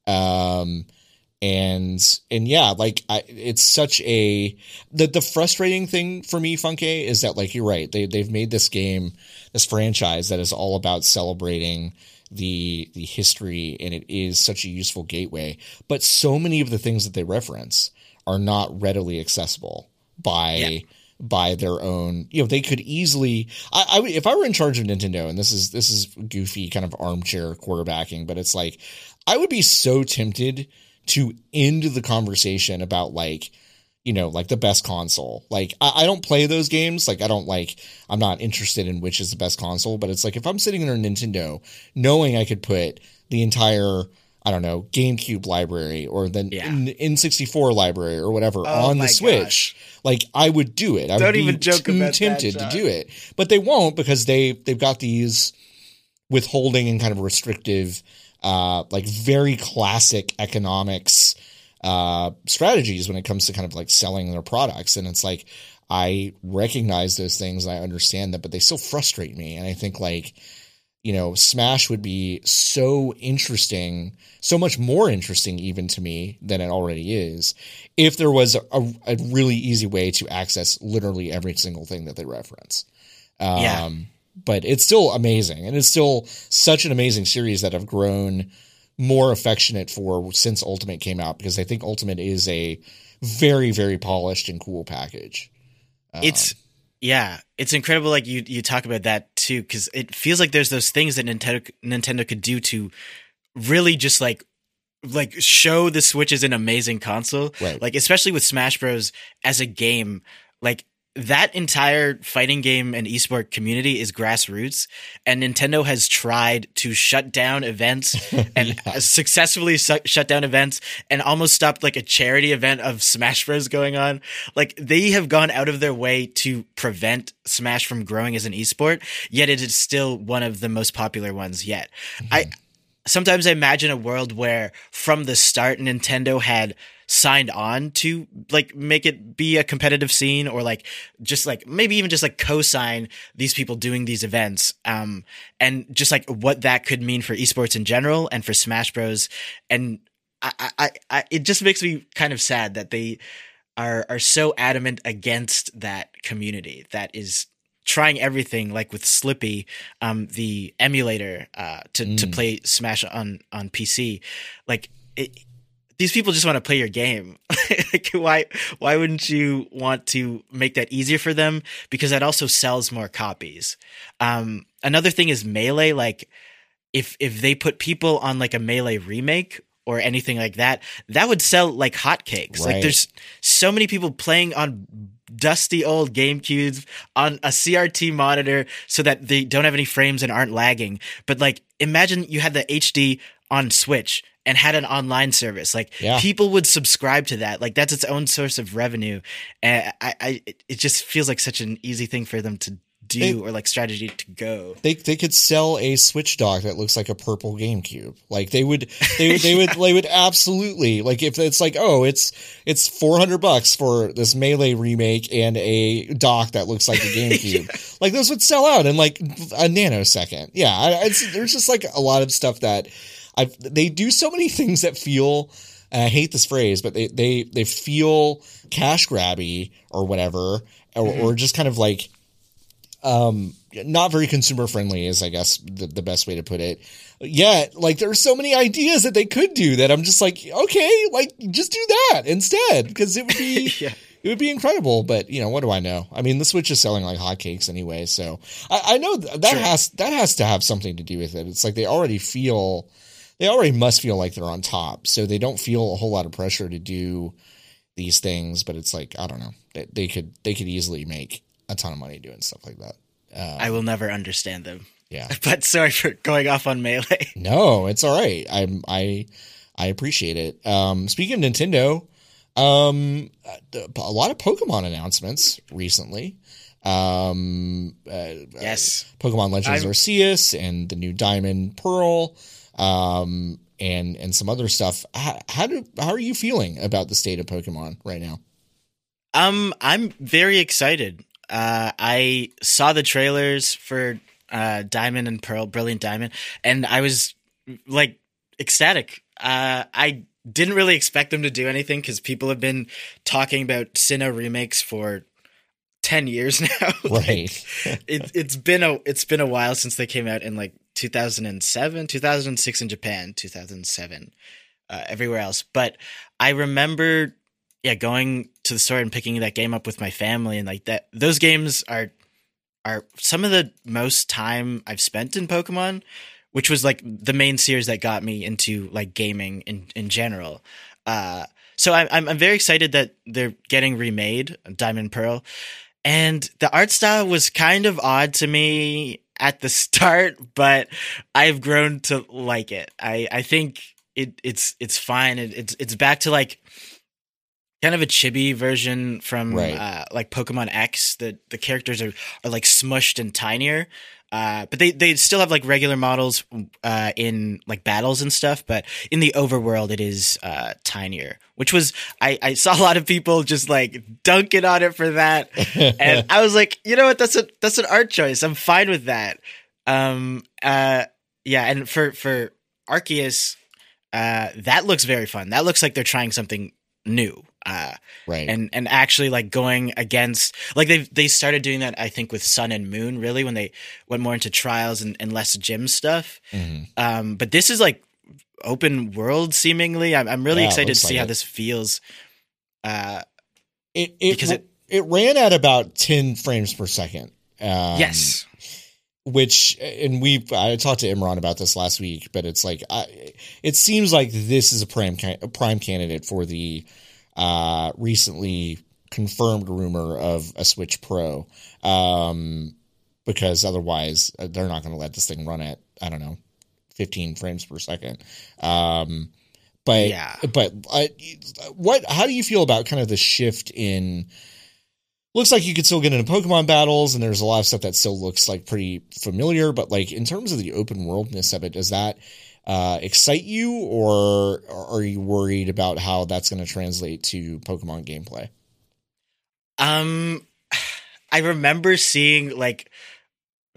Um and and yeah like I, it's such a the the frustrating thing for me funke is that like you're right they they've made this game this franchise that is all about celebrating the the history and it is such a useful gateway but so many of the things that they reference are not readily accessible by yeah. By their own you know they could easily I, I if i were in charge of nintendo and this is this is goofy kind of armchair quarterbacking but it's like i would be so tempted to end the conversation about like you know like the best console. Like I, I, don't play those games. Like i don't like i'm not interested in which is the best console but it's like if i'm sitting in a nintendo knowing i could put the entire i don't know gamecube library or the yeah. n64 library or whatever oh on the switch gosh. like i would do it i don't would even joke too tempted that, to do it but they won't because they they've got these withholding and kind of restrictive uh, like very classic economics uh, strategies when it comes to kind of like selling their products. And it's like, I recognize those things and I understand that, but they still frustrate me. And I think like, you know, Smash would be so interesting, so much more interesting even to me than it already is, if there was a, a really easy way to access literally every single thing that they reference. Um, yeah but it's still amazing and it's still such an amazing series that I've grown more affectionate for since Ultimate came out because I think Ultimate is a very very polished and cool package. Um, it's yeah, it's incredible. Like you you talk about that too because it feels like there's those things that Nintendo Nintendo could do to really just like like show the Switch is an amazing console. Right. Like especially with Smash Bros as a game, like that entire fighting game and esport community is grassroots and nintendo has tried to shut down events and yeah. successfully su- shut down events and almost stopped like a charity event of smash bros going on like they have gone out of their way to prevent smash from growing as an esport yet it is still one of the most popular ones yet mm-hmm. i sometimes i imagine a world where from the start nintendo had signed on to like make it be a competitive scene or like just like maybe even just like co-sign these people doing these events um and just like what that could mean for esports in general and for smash bros and I, I, I it just makes me kind of sad that they are are so adamant against that community that is trying everything like with Slippi, um, the emulator uh, to mm. to play Smash on on PC. Like it, these people just want to play your game. like, why why wouldn't you want to make that easier for them? Because that also sells more copies. Um, another thing is melee. Like if if they put people on like a melee remake or anything like that, that would sell like hotcakes. Right. Like there's so many people playing on dusty old GameCubes on a CRT monitor so that they don't have any frames and aren't lagging. But like imagine you had the HD on Switch and had an online service. Like Yeah. people would subscribe to that. Like that's its own source of revenue. And I, I it- just feels like such an easy thing for them to do It- or like strategy to go. They they could sell a Switch dock that looks like a purple GameCube. Like they would they they would they would absolutely like if it's like oh it's it's four hundred bucks for this melee remake and a dock that looks like a GameCube. Like those would sell out in like a nanosecond. Yeah, it's, there's just like a lot of stuff that I they do so many things that feel. And I hate this phrase, but they they they feel cash grabby or whatever, or, or just kind of like um not very consumer friendly is i guess the, the best way to put it yet like there are so many ideas that they could do that i'm just like okay like just do that instead because it would be Yeah. it would be incredible but you know what do i know i mean the switch is selling like hotcakes anyway so i, I know th- that Sure. has that has to have something to do with it it's like they already feel they already must feel like they're on top. So they don't feel a whole lot of pressure to do these things but it's like i don't know. They, they could they could easily make a ton of money doing stuff like that. Uh, I will never understand them. yeah. But sorry for going off on melee. no it's all right. I'm i i appreciate it. Um speaking of nintendo um a lot of pokemon announcements recently. Um uh, Yes. Pokemon Legends I'm- Arceus and the new Diamond Pearl, um, and and some other stuff. How, how do how are you feeling about the state of Pokemon right now? Um, I'm very excited. Uh, I saw the trailers for uh, Diamond and Pearl, Brilliant Diamond, and I was like ecstatic. Uh, I didn't really expect them to do anything because people have been talking about Sinnoh remakes for ten years now. Like, Right. it, it's been a it's been a while since they came out and like 2007 2006 in japan 2007 uh, everywhere else. But i remember yeah going to the store and picking that game up with my family and like that those games are are some of the most time i've spent in pokemon which was like the main series that got me into like gaming in in general. Uh so I'm, I'm I'm very excited that they're getting remade Diamond Pearl, and the art style was kind of odd to me at the start, but I've grown to like it. I I think it it's it's fine. It, it's it's back to like kind of a chibi version from Right. uh, like Pokemon X. The the characters are are like smushed and tinier. Uh, but they, they still have like regular models uh, in like battles and stuff, but in the overworld it is uh, tinier. Which was I, I saw a lot of people just like dunking on it for that, and I was like, you know what? That's a that's an art choice. I'm fine with that. Um. Uh. Yeah. And for for Arceus, uh, that looks very fun. That looks like they're trying something new. Uh, right. and and actually like going against like they they started doing that I think with Sun and Moon really when they went more into trials and, and less gym stuff. Mhm. Um, but this is like open world seemingly. I'm I'm really Yeah, excited to see like how it. this feels. Uh, It it, because it- it ran at about ten frames per second. Um, yes. which and we I talked to Imran about this last week, but it's like I, it seems like this is a prime a prime candidate for the uh, recently confirmed rumor of a Switch Pro, um, because otherwise uh, they're not going to let this thing run at I don't know, fifteen frames per second. Um, but Yeah. but uh, what? How do you feel about kind of the shift in? looks like you could still get into Pokemon battles, and there's a lot of stuff that still looks like pretty familiar. But like in terms of the open worldness of it, does that uh, excite you, or are you worried about how that's going to translate to Pokemon gameplay? Um, I remember seeing like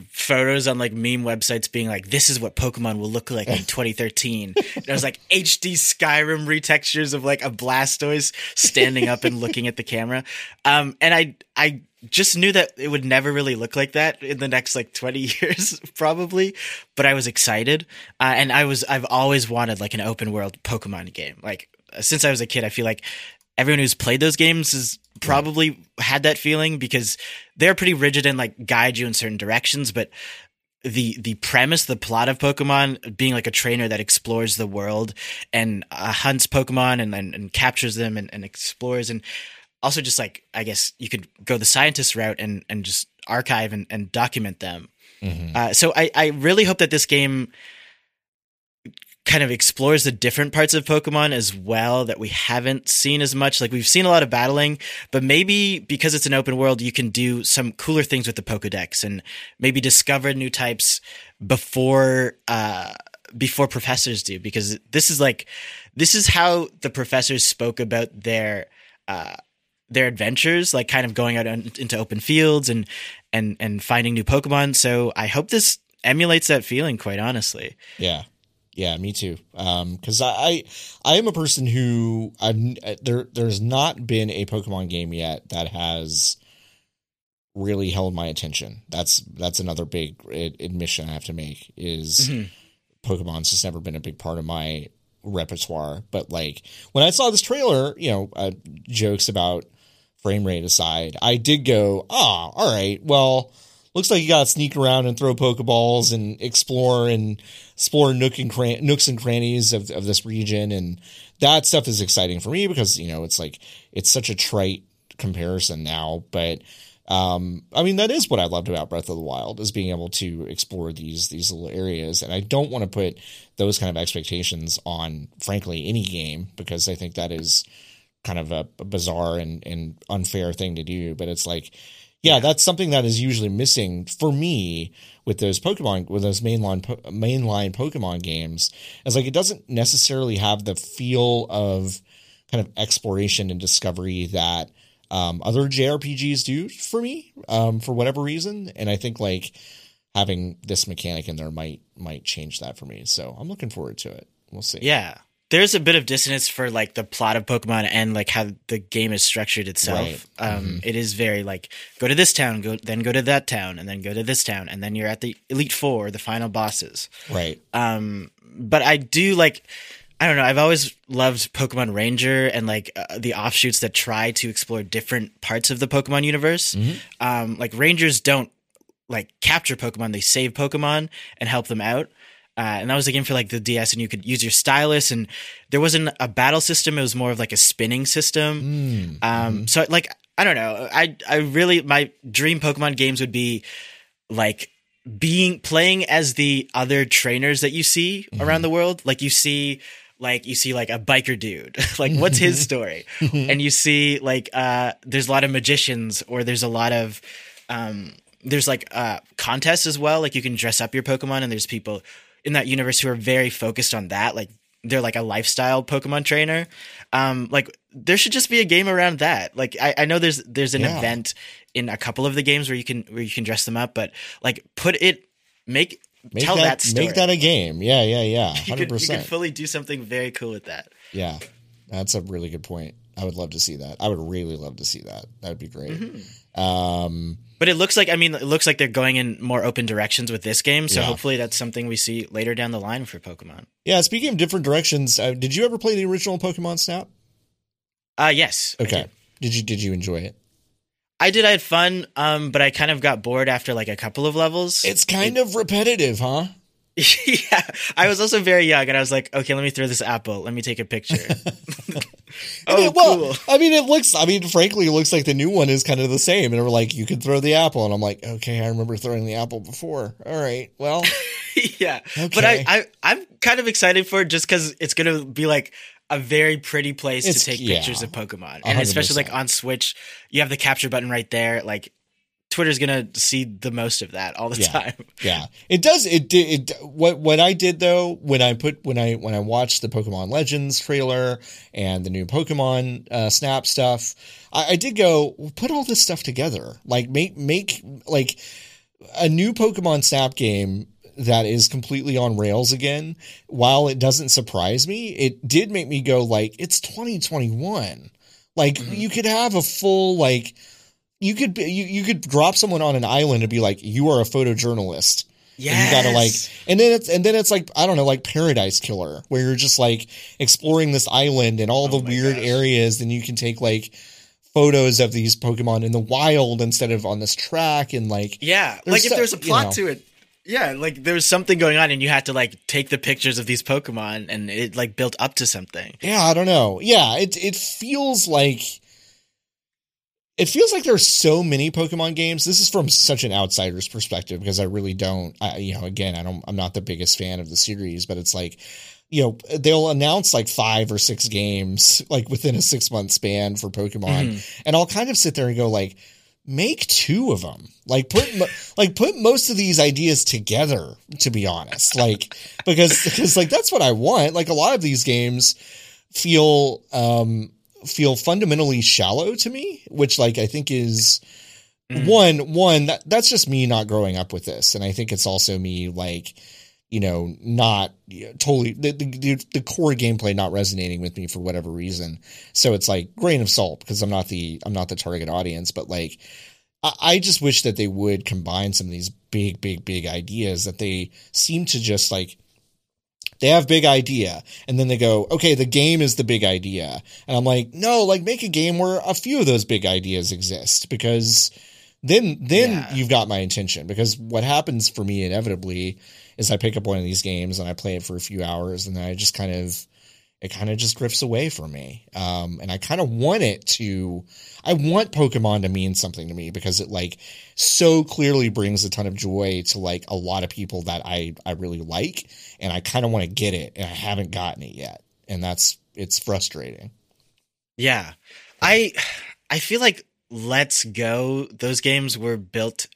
photos on like meme websites being like, "This is what Pokemon will look like in 2013." and it was like HD Skyrim retextures of like a Blastoise standing up and looking at the camera. Um, and I I just knew that it would never really look like that in the next like 20 years probably but i was excited uh, and i was i've always wanted like an open world pokemon game. Like since i was a kid i feel like everyone who's played those games has probably had that feeling because they're pretty rigid and like guide you in certain directions but the the premise, the plot of Pokemon being like a trainer that explores the world and uh, hunts Pokemon and, and, and captures them and, and explores and also just like I guess you could go the scientist route and and just archive and, and document them. Mhm. Uh, so I I really hope that this game kind of explores the different parts of Pokemon as well that we haven't seen as much. Like we've seen a lot of battling, but maybe because it's an open world, you can do some cooler things with the Pokedex and maybe discover new types before uh before professors do because this is like this is how the professors spoke about their uh their adventures like kind of going out on- into open fields and and and finding new pokemon so i hope this emulates that feeling quite honestly Yeah. Yeah, me too. Um, cause I, I, I am a person who I've, there, there's not been a Pokemon game yet that has really held my attention. That's, that's another big admission I have to make is Mhm. Pokemon's just never been a big part of my repertoire. But like when I saw this trailer, you know, uh, jokes about frame rate aside, I did go, ah, all right, well, looks like you got to sneak around and throw Pokeballs and explore and explore nook and nooks and crannies of, of this region. And that stuff is exciting for me because, you know, it's like, it's such a trite comparison now, but um, I mean, that is what I loved about Breath of the Wild is being able to explore these these little areas, and I don't want to put those kind of expectations on, frankly, any game because I think that is kind of a, a bizarre and, and unfair thing to do. But it's like, yeah, that's something that is usually missing for me with those Pokemon with those mainline mainline Pokemon games. It's like it doesn't necessarily have the feel of kind of exploration and discovery that um, other JRPGs do for me um, for whatever reason, and I think like having this mechanic in there might might change that for me. So I'm looking forward to it. We'll see. yeah there's a bit of dissonance for like the plot of pokemon and like how the game is structured itself Right. um it is very like go to this town go then go to that town and then go to this town and then you're at the elite four the final bosses Right. um but i do like i don't know i've always loved pokemon ranger and like uh, the offshoots that try to explore different parts of the pokemon universe Mhm. um like rangers don't like capture pokemon they save pokemon and help them out uh, and that was a game for like the ds and you could use your stylus and there wasn't a battle system it was more of like a spinning system Mm. um, so like I don't know. I I really my dream Pokemon games would be like being playing as the other trainers that you see around the world. Like you see like you see like a biker dude. like what's his story? and you see like uh there's a lot of magicians or there's a lot of um there's like uh contests as well. Like you can dress up your Pokemon and there's people in that universe who are very focused on that. Like they're like a lifestyle Pokemon trainer. Um, like there should just be a game around that. Like I, I know there's there's an Yeah. event in a couple of the games where you can where you can dress them up, but like put it make, Make tell that, that, story. make that a game. Yeah, yeah, yeah. you Hundred could, you could percent. fully do something very cool with that. Yeah, that's a really good point. I would love to see that. I would really love to see that. That would be great. Mm-hmm. Um, But it looks like I mean it looks like they're going in more open directions with this game, so Yeah. hopefully that's something we see later down the line for Pokemon. yeah. Speaking of different directions, uh, did you ever play the original Pokemon Snap? Uh yes. Okay. did. Did you did you enjoy it? I did I had fun, um, but I kind of got bored after like a couple of levels. It's kind of repetitive, huh? yeah. I was also very young and I was like, okay, let me throw this apple. Let me take a picture. Oh, I oh, mean, well, cool. I mean, it looks. I mean, frankly, it looks like the new one is kind of the same. And we're like, you can throw the apple, and I'm like, okay, I remember throwing the apple before. All right, well, yeah. Okay. But I, I I'm kind of excited for it just because it's gonna be like a very pretty place It's- to take yeah. pictures of Pokemon. And hundred especially like on Switch, you have the capture button right there. Like Twitter's gonna see the most of that all the Yeah. time. yeah, it does. It did. It, what what I did though when I put when I when I watched the Pokemon Legends trailer and the new Pokemon uh, Snap stuff, I, I did go well, put all this stuff together. Like make make like a new Pokemon Snap game that is completely on rails again. While it doesn't surprise me, it did make me go like it's 2021. Like Mhm. you could have a full like you could be, you you could drop someone on an island and be like you are a photojournalist. Yeah. You gotta like, and then it's and then it's like I don't know, like Paradise Killer, where you're just like exploring this island and all Oh the weird gosh. areas. Then you can take like photos of these Pokemon in the wild instead of on this track, and like Yeah. Like if there's a you plot know. to it, Yeah, like there's something going on, and you had to like take the pictures of these Pokemon, and it like built up to something. Yeah, I don't know. Yeah, it it feels like it feels like there's so many Pokemon games. This is from such an outsider's perspective because I really don't. I, you know, again, I don't. I'm not the biggest fan of the series, but it's like, you know, they'll announce like five or six games like within a six month span for Pokemon, mm-hmm. and I'll kind of sit there and go like, make two of them. Like put like put most of these ideas together. To be honest, like because because like that's what I want. Like a lot of these games feel um feel fundamentally shallow to me, which like I think is mm. one one that that's just me not growing up with this, and I think it's also me like you know not you know, totally the, the the core gameplay not resonating with me for whatever reason. So it's like grain of salt because I'm not the I'm not the target audience, but like I just wish that they would combine some of these big, big, big ideas that they seem to just like they have big idea. And then they go okay the game is the big idea. And i'm like no like make a game where a few of those big ideas exist. Because then then yeah. you've got my intention because what happens for me inevitably is i pick up one of these games and i play it for a few hours and then i just kind of it kind of just drifts away from me. Um, and I kind of want it to, I want Pokemon to mean something to me because it like so clearly brings a ton of joy to like a lot of people that I, I really like. And I kind of want to get it and I haven't gotten it yet. And that's, it's frustrating. Yeah. I, I feel like Let's Go, those games were built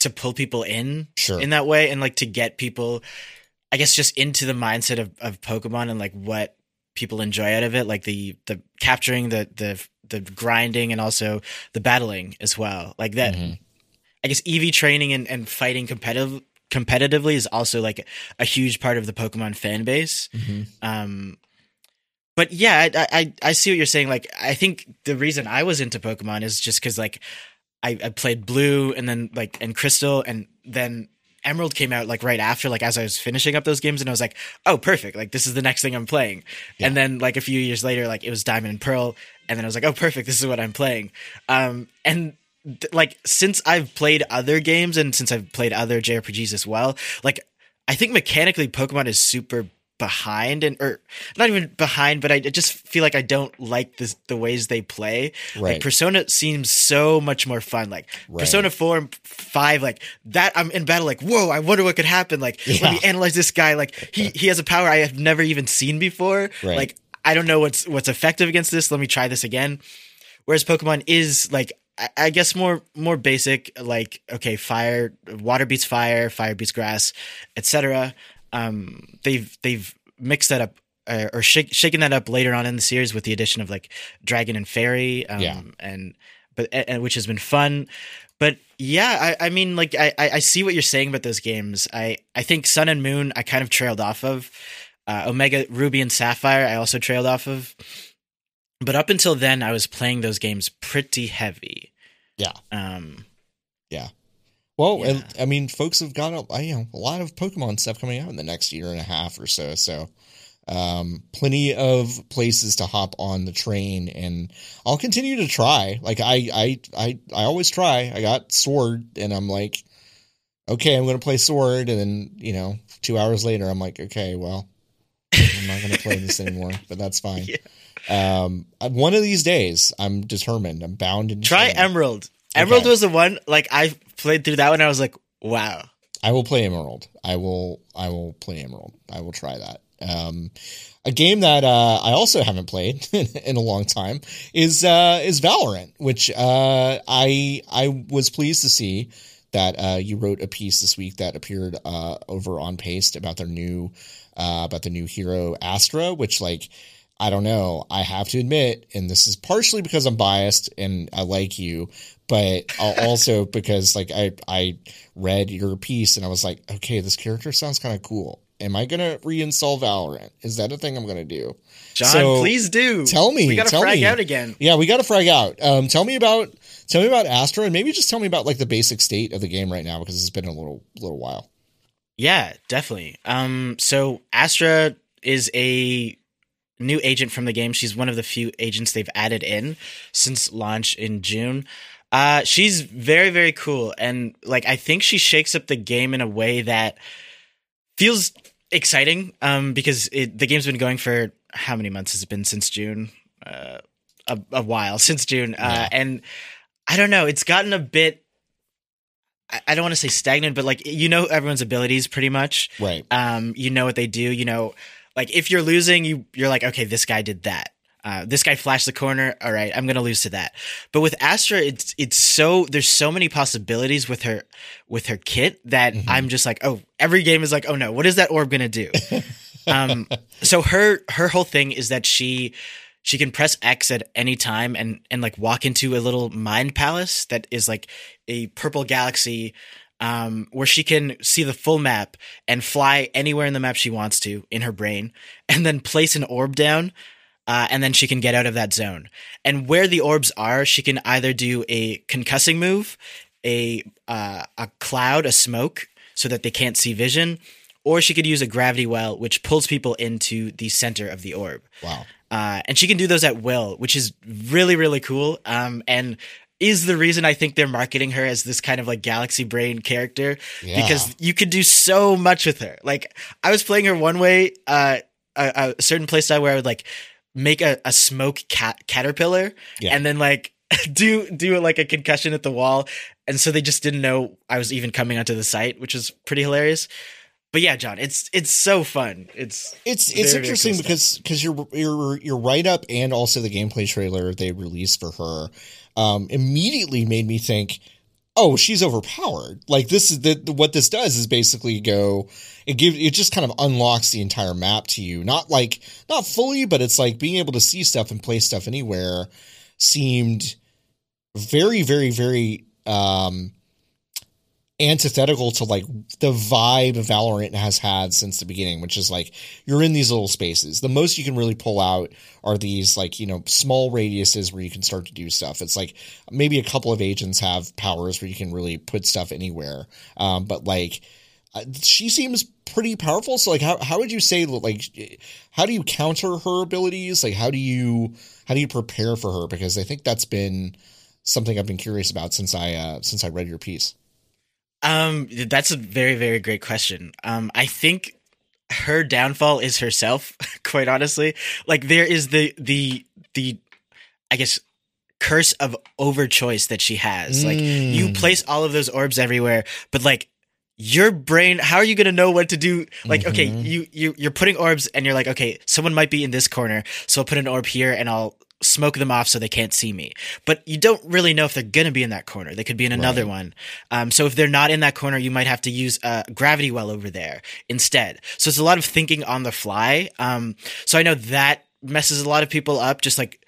to pull people in sure. in that way and like to get people, I guess, just into the mindset of, of Pokemon and like what people enjoy out of it, like the the capturing the the the grinding and also the battling as well. Like that mm-hmm. I guess EV training and, and fighting competitive competitively is also like a huge part of the Pokemon fan base. Mm-hmm. Um but yeah, I, I, I see what you're saying. Like, I think the reason I was into Pokemon is just because like I, I played Blue and then like and Crystal and then Emerald came out like right after, like as I was finishing up those games, and I was like, oh, perfect. Like this is the next thing I'm playing. Yeah. And then like a few years later, like it was Diamond and Pearl, and then I was like, oh, perfect. This is what I'm playing. Um, and th- like since I've played other games and since I've played other JRPGs as well, like I think mechanically Pokemon is super behind and or not even behind but i just feel like i don't like this, the ways they play right. like persona seems so much more fun like right. persona 4 and 5 like that i'm in battle like whoa i wonder what could happen like yeah. let me analyze this guy like he he has a power i have never even seen before right. like i don't know what's what's effective against this let me try this again whereas pokemon is like I guess more more basic, like okay, fire, water beats fire, fire beats grass, etc um, they've they've mixed that up uh, or shake, shaken that up later on in the series with the addition of like dragon and fairy, um, yeah. and but and, which has been fun. But yeah, I, I mean, like I, I see what you're saying about those games. I I think Sun and Moon I kind of trailed off of. Uh, Omega Ruby and Sapphire I also trailed off of. But up until then, I was playing those games pretty heavy. Yeah. Um. Yeah. Well, yeah. I mean, folks have got a, you know a lot of Pokemon stuff coming out in the next year and a half or so. So, um, plenty of places to hop on the train, and I'll continue to try. Like I, I, I, I always try. I got Sword, and I'm like, okay, I'm going to play Sword, and then you know, two hours later, I'm like, okay, well, I'm not going to play this anymore, but that's fine. Yeah. Um, one of these days, I'm determined. I'm bound and try Emerald. Emerald okay. was the one like I played through that one. I was like, wow. I will play Emerald. I will. I will play Emerald. I will try that. Um, a game that uh, I also haven't played in a long time is uh, is Valorant, which uh, I I was pleased to see that uh, you wrote a piece this week that appeared uh, over on Paste about their new uh, about the new hero Astra, which like I don't know. I have to admit, and this is partially because I'm biased and I like you, but also because like I I read your piece and I was like, okay, this character sounds kind of cool. Am I gonna reinstall Valorant? Is that a thing I'm gonna do? John, so, please do. Tell me. We gotta tell frag me. out again. Yeah, we gotta frag out. Um, tell me about tell me about Astra and maybe just tell me about like the basic state of the game right now because it's been a little little while. Yeah, definitely. Um, so Astra is a new agent from the game. She's one of the few agents they've added in since launch in June. Uh, she's very, very cool. And like, I think she shakes up the game in a way that feels exciting. Um, because it, the game's been going for how many months has it been since June? Uh, a, a while since June. Uh, Yeah. and I don't know, it's gotten a bit, I, I don't want to say stagnant, but like, you know, everyone's abilities pretty much. Right. Um, you know what they do. You know, like if you're losing, you you're like, okay, this guy did that. Uh, this guy flashed the corner. All right, I'm gonna lose to that. But with Astra, it's it's so there's so many possibilities with her with her kit that Mhm. I'm just like, oh, every game is like, oh no, what is that orb gonna do? um, so her her whole thing is that she she can press X at any time and and like walk into a little mind palace that is like a purple galaxy um, where she can see the full map and fly anywhere in the map she wants to in her brain, and then place an orb down, uh, and then she can get out of that zone. And where the orbs are, she can either do a concussing move, a uh, a cloud, a smoke, so that they can't see vision, or she could use a gravity well, which pulls people into the center of the orb. Wow. Uh, and she can do those at will, which is really, really cool. Um, and is the reason I think they're marketing her as this kind of like galaxy brain character Yeah. because you could do so much with her. Like I was playing her one way, uh, a, a certain playstyle where I would like make a, a smoke cat caterpillar Yeah. and then like do do like a concussion at the wall, and so they just didn't know I was even coming onto the site, which was pretty hilarious. But yeah, John, it's it's so fun. It's It's it's very interesting cool because because your your your write up and also the gameplay trailer they released for her um, immediately made me think, oh, she's overpowered. Like this is the what this does is basically go it gives it just kind of unlocks the entire map to you. Not like not fully, but it's like being able to see stuff and play stuff anywhere seemed very very very um antithetical to like the vibe Valorant has had since the beginning, which is like you're in these little spaces. The most you can really pull out are these like, you know, small radiuses where you can start to do stuff. It's like maybe a couple of agents have powers where you can really put stuff anywhere. Um, but like uh, she seems pretty powerful. So like how how would you say like how do you counter her abilities? Like how do you how do you prepare for her? Because I think that's been something I've been curious about since I uh since I read your piece. Um, that's a very, very great question. Um, I think her downfall is herself, quite honestly. Like there is the the the I guess curse of over choice that she has. Like you Mm. place all of those orbs everywhere, but like your brain how are you going to know what to do like okay Mhm. you you you're putting orbs and you're like okay someone might be in this corner so i'll put an orb here and i'll smoke them off so they can't see me but you don't really know if they're going to be in that corner they could be in another Right. one um, so if they're not in that corner you might have to use a gravity well over there instead so it's a lot of thinking on the fly um, so i know that messes a lot of people up just like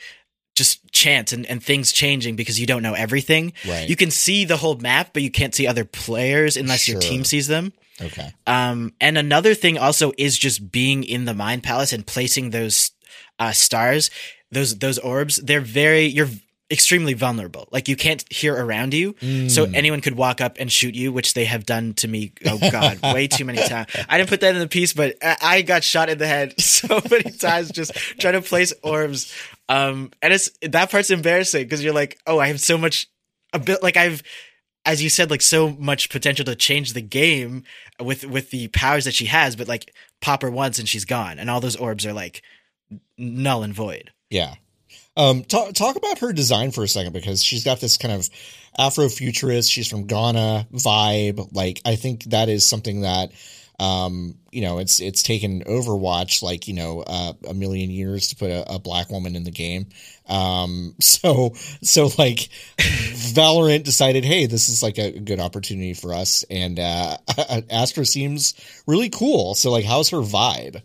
just chance and, and things changing because you don't know everything Right. you can see the whole map, but you can't see other players unless your team sees them. okay. Um, and another thing also is just being in the mind palace and placing those uh, stars, those those orbs. They're very you're extremely vulnerable. Like you can't hear around you, so Mm. anyone could walk up and shoot you, which they have done to me. Oh God, way too many times. I didn't put that in the piece, but I, I got shot in the head so many times just trying to place orbs. Um, and it's that part's embarrassing because you're like, oh, I have so much a bit like I've as you said like so much potential to change the game with with the powers that she has but like pop her once and she's gone and all those orbs are like null and void Yeah. Um, talk talk about her design for a second because she's got this kind of Afrofuturist. She's from Ghana vibe. Like I think that is something that, um, you know, it's it's taken Overwatch like you know uh, a million years to put a, a black woman in the game. Um, so so like Valorant decided, hey, this is like a good opportunity for us, and uh, Astra seems really cool. So like, how's her vibe?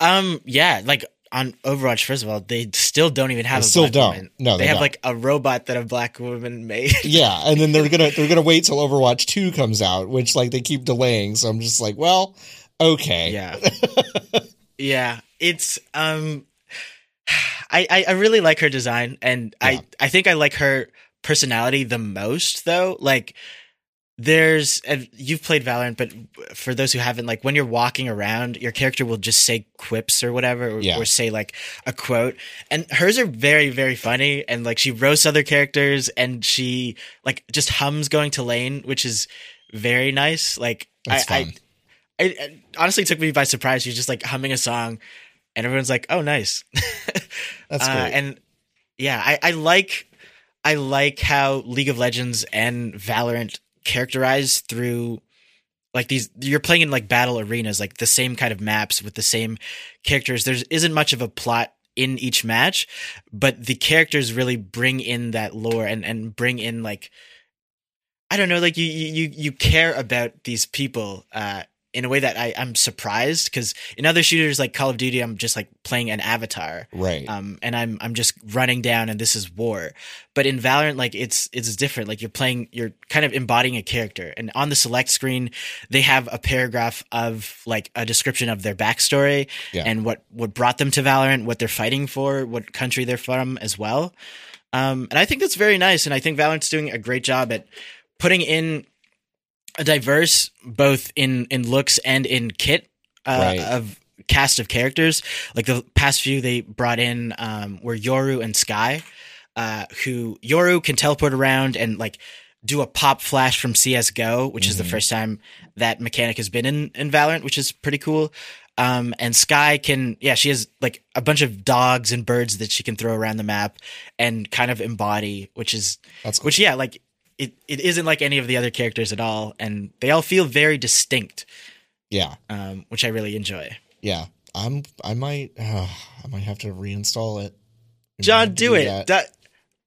um yeah like on overwatch first of all they still don't even have They a still black don't. woman. No, they, they have don't. like a robot that a black woman made Yeah, and then they're gonna they're gonna wait till Overwatch two comes out, which like they keep delaying. So I'm just like, well, okay, yeah yeah it's um I, I i really like her design and Yeah. i i think i like her personality the most though like there's and you've played Valorant, but for those who haven't, like when you're walking around, your character will just say quips or whatever, or, Yeah. or say like a quote. And hers are very, very funny. And like she roasts other characters, and she like just hums going to lane, which is very nice. Like That's I, fun. I, it, it honestly took me by surprise. She's just like humming a song, and everyone's like, "Oh, nice." That's Uh, great. and yeah, I, I like I like how League of Legends and Valorant characterize through like these you're playing in like battle arenas, like the same kind of maps with the same characters. There isn't much of a plot in each match, but the characters really bring in that lore and, and bring in like I don't know, like you you you care about these people uh in a way that I, I'm surprised because in other shooters like Call of Duty, I'm just like playing an avatar right. um, and I'm I'm just running down, and this is war. But in Valorant, like it's it's different. Like you're playing, you're kind of embodying a character, and on the select screen, they have a paragraph of like a description of their backstory Yeah. and what what brought them to Valorant, what they're fighting for, what country they're from as well. Um, and I think that's very nice, and I think Valorant's doing a great job at putting in diverse both in in looks and in kit uh, Right. of cast of characters. Like the past few they brought in um, were Yoru and Skye, uh, who Yoru can teleport around and like do a pop flash from CS:GO, which is the Mhm. first time that mechanic has been in in Valorant, which is pretty cool. Um, and Skye can, yeah, she has like a bunch of dogs and birds that she can throw around the map and kind of embody, which is That's cool. which yeah like it, it isn't like any of the other characters at all and they all feel very distinct yeah. um, which i really enjoy Yeah. I'm. I might. Uh, I might have to reinstall it. I john to do it that,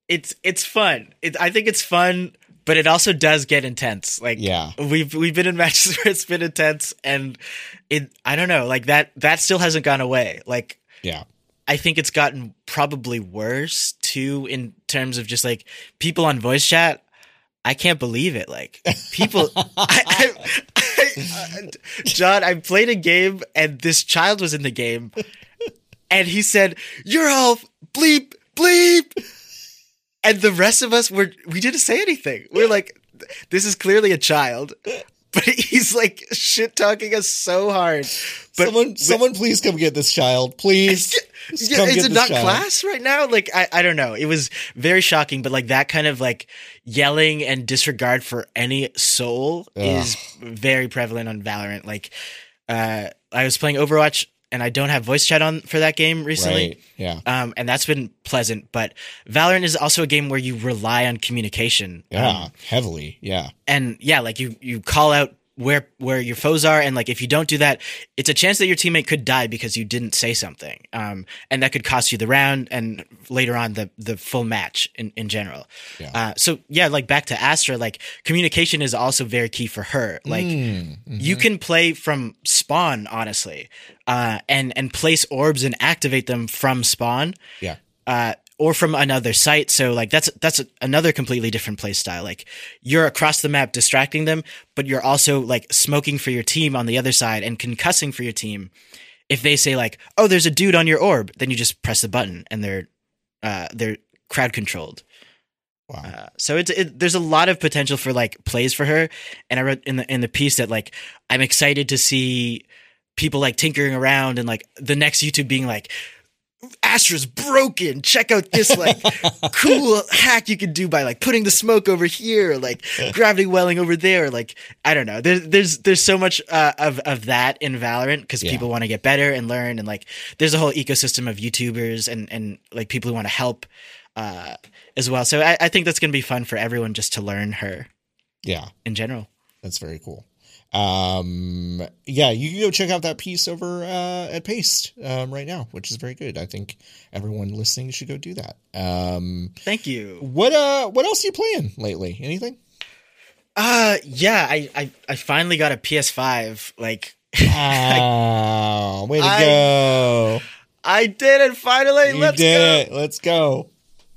it's it's fun it, i think it's fun but it also does get intense like Yeah. we've we've been in matches where it's been intense and it i don't know like that that still hasn't gone away like Yeah. I think it's gotten probably worse too in terms of just like people on voice chat. I can't believe it. Like people, I, I, I, John, I played a game and this child was in the game, and he said, "You're all bleep bleep," and the rest of us were we didn't say anything. We're like, "This is clearly a child." But he's like shit talking us so hard. But someone, someone, please come get this child, please. Just yeah, is it not child. class right now? Like I, I don't know. It was very shocking, but like that kind of like yelling and disregard for any soul is very prevalent on Valorant. Like uh I was playing Overwatch and I don't have voice chat on for that game recently. Right. Yeah. Um, and that's been pleasant, but Valorant is also a game where you rely on communication. Yeah. Um, heavily. Yeah. and yeah, like you you call out where where your foes are, and like if you don't do that, it's a chance that your teammate could die because you didn't say something, um, and that could cost you the round and later on the the full match in in general. Yeah. Uh, so yeah, like back to Astra, like communication is also very key for her. Like Mm, you mhm. can play from spawn honestly uh and and place orbs and activate them from spawn Yeah. uh or from another site so like that's that's another completely different play style like you're across the map distracting them but you're also like smoking for your team on the other side and concussing for your team if they say like oh there's a dude on your orb then you just press the button and they're uh they're crowd controlled Wow. uh, so it's it, there's a lot of potential for like plays for her, and I wrote in the in the piece that like I'm excited to see people like tinkering around and like the next YouTube being like. Astra's broken. Check out this like cool hack you can do by like putting the smoke over here, or, like gravity welling over there. Like I don't know. There's there's there's so much uh, of of that in Valorant because Yeah. people want to get better and learn, and like there's a whole ecosystem of YouTubers and and like people who want to help uh, as well. So I, I think that's going to be fun for everyone just to learn her yeah. in general. That's very cool. Um, yeah, you can go check out that piece over uh, at Paste um, right now, which is very good. I think everyone listening should go do that. Um, Thank you. what uh, what else are you playing lately? Anything? Uh, yeah, I I, I finally got a PS5. Like Oh, way to I- go! I did it finally. You Let's did go. it. Let's go.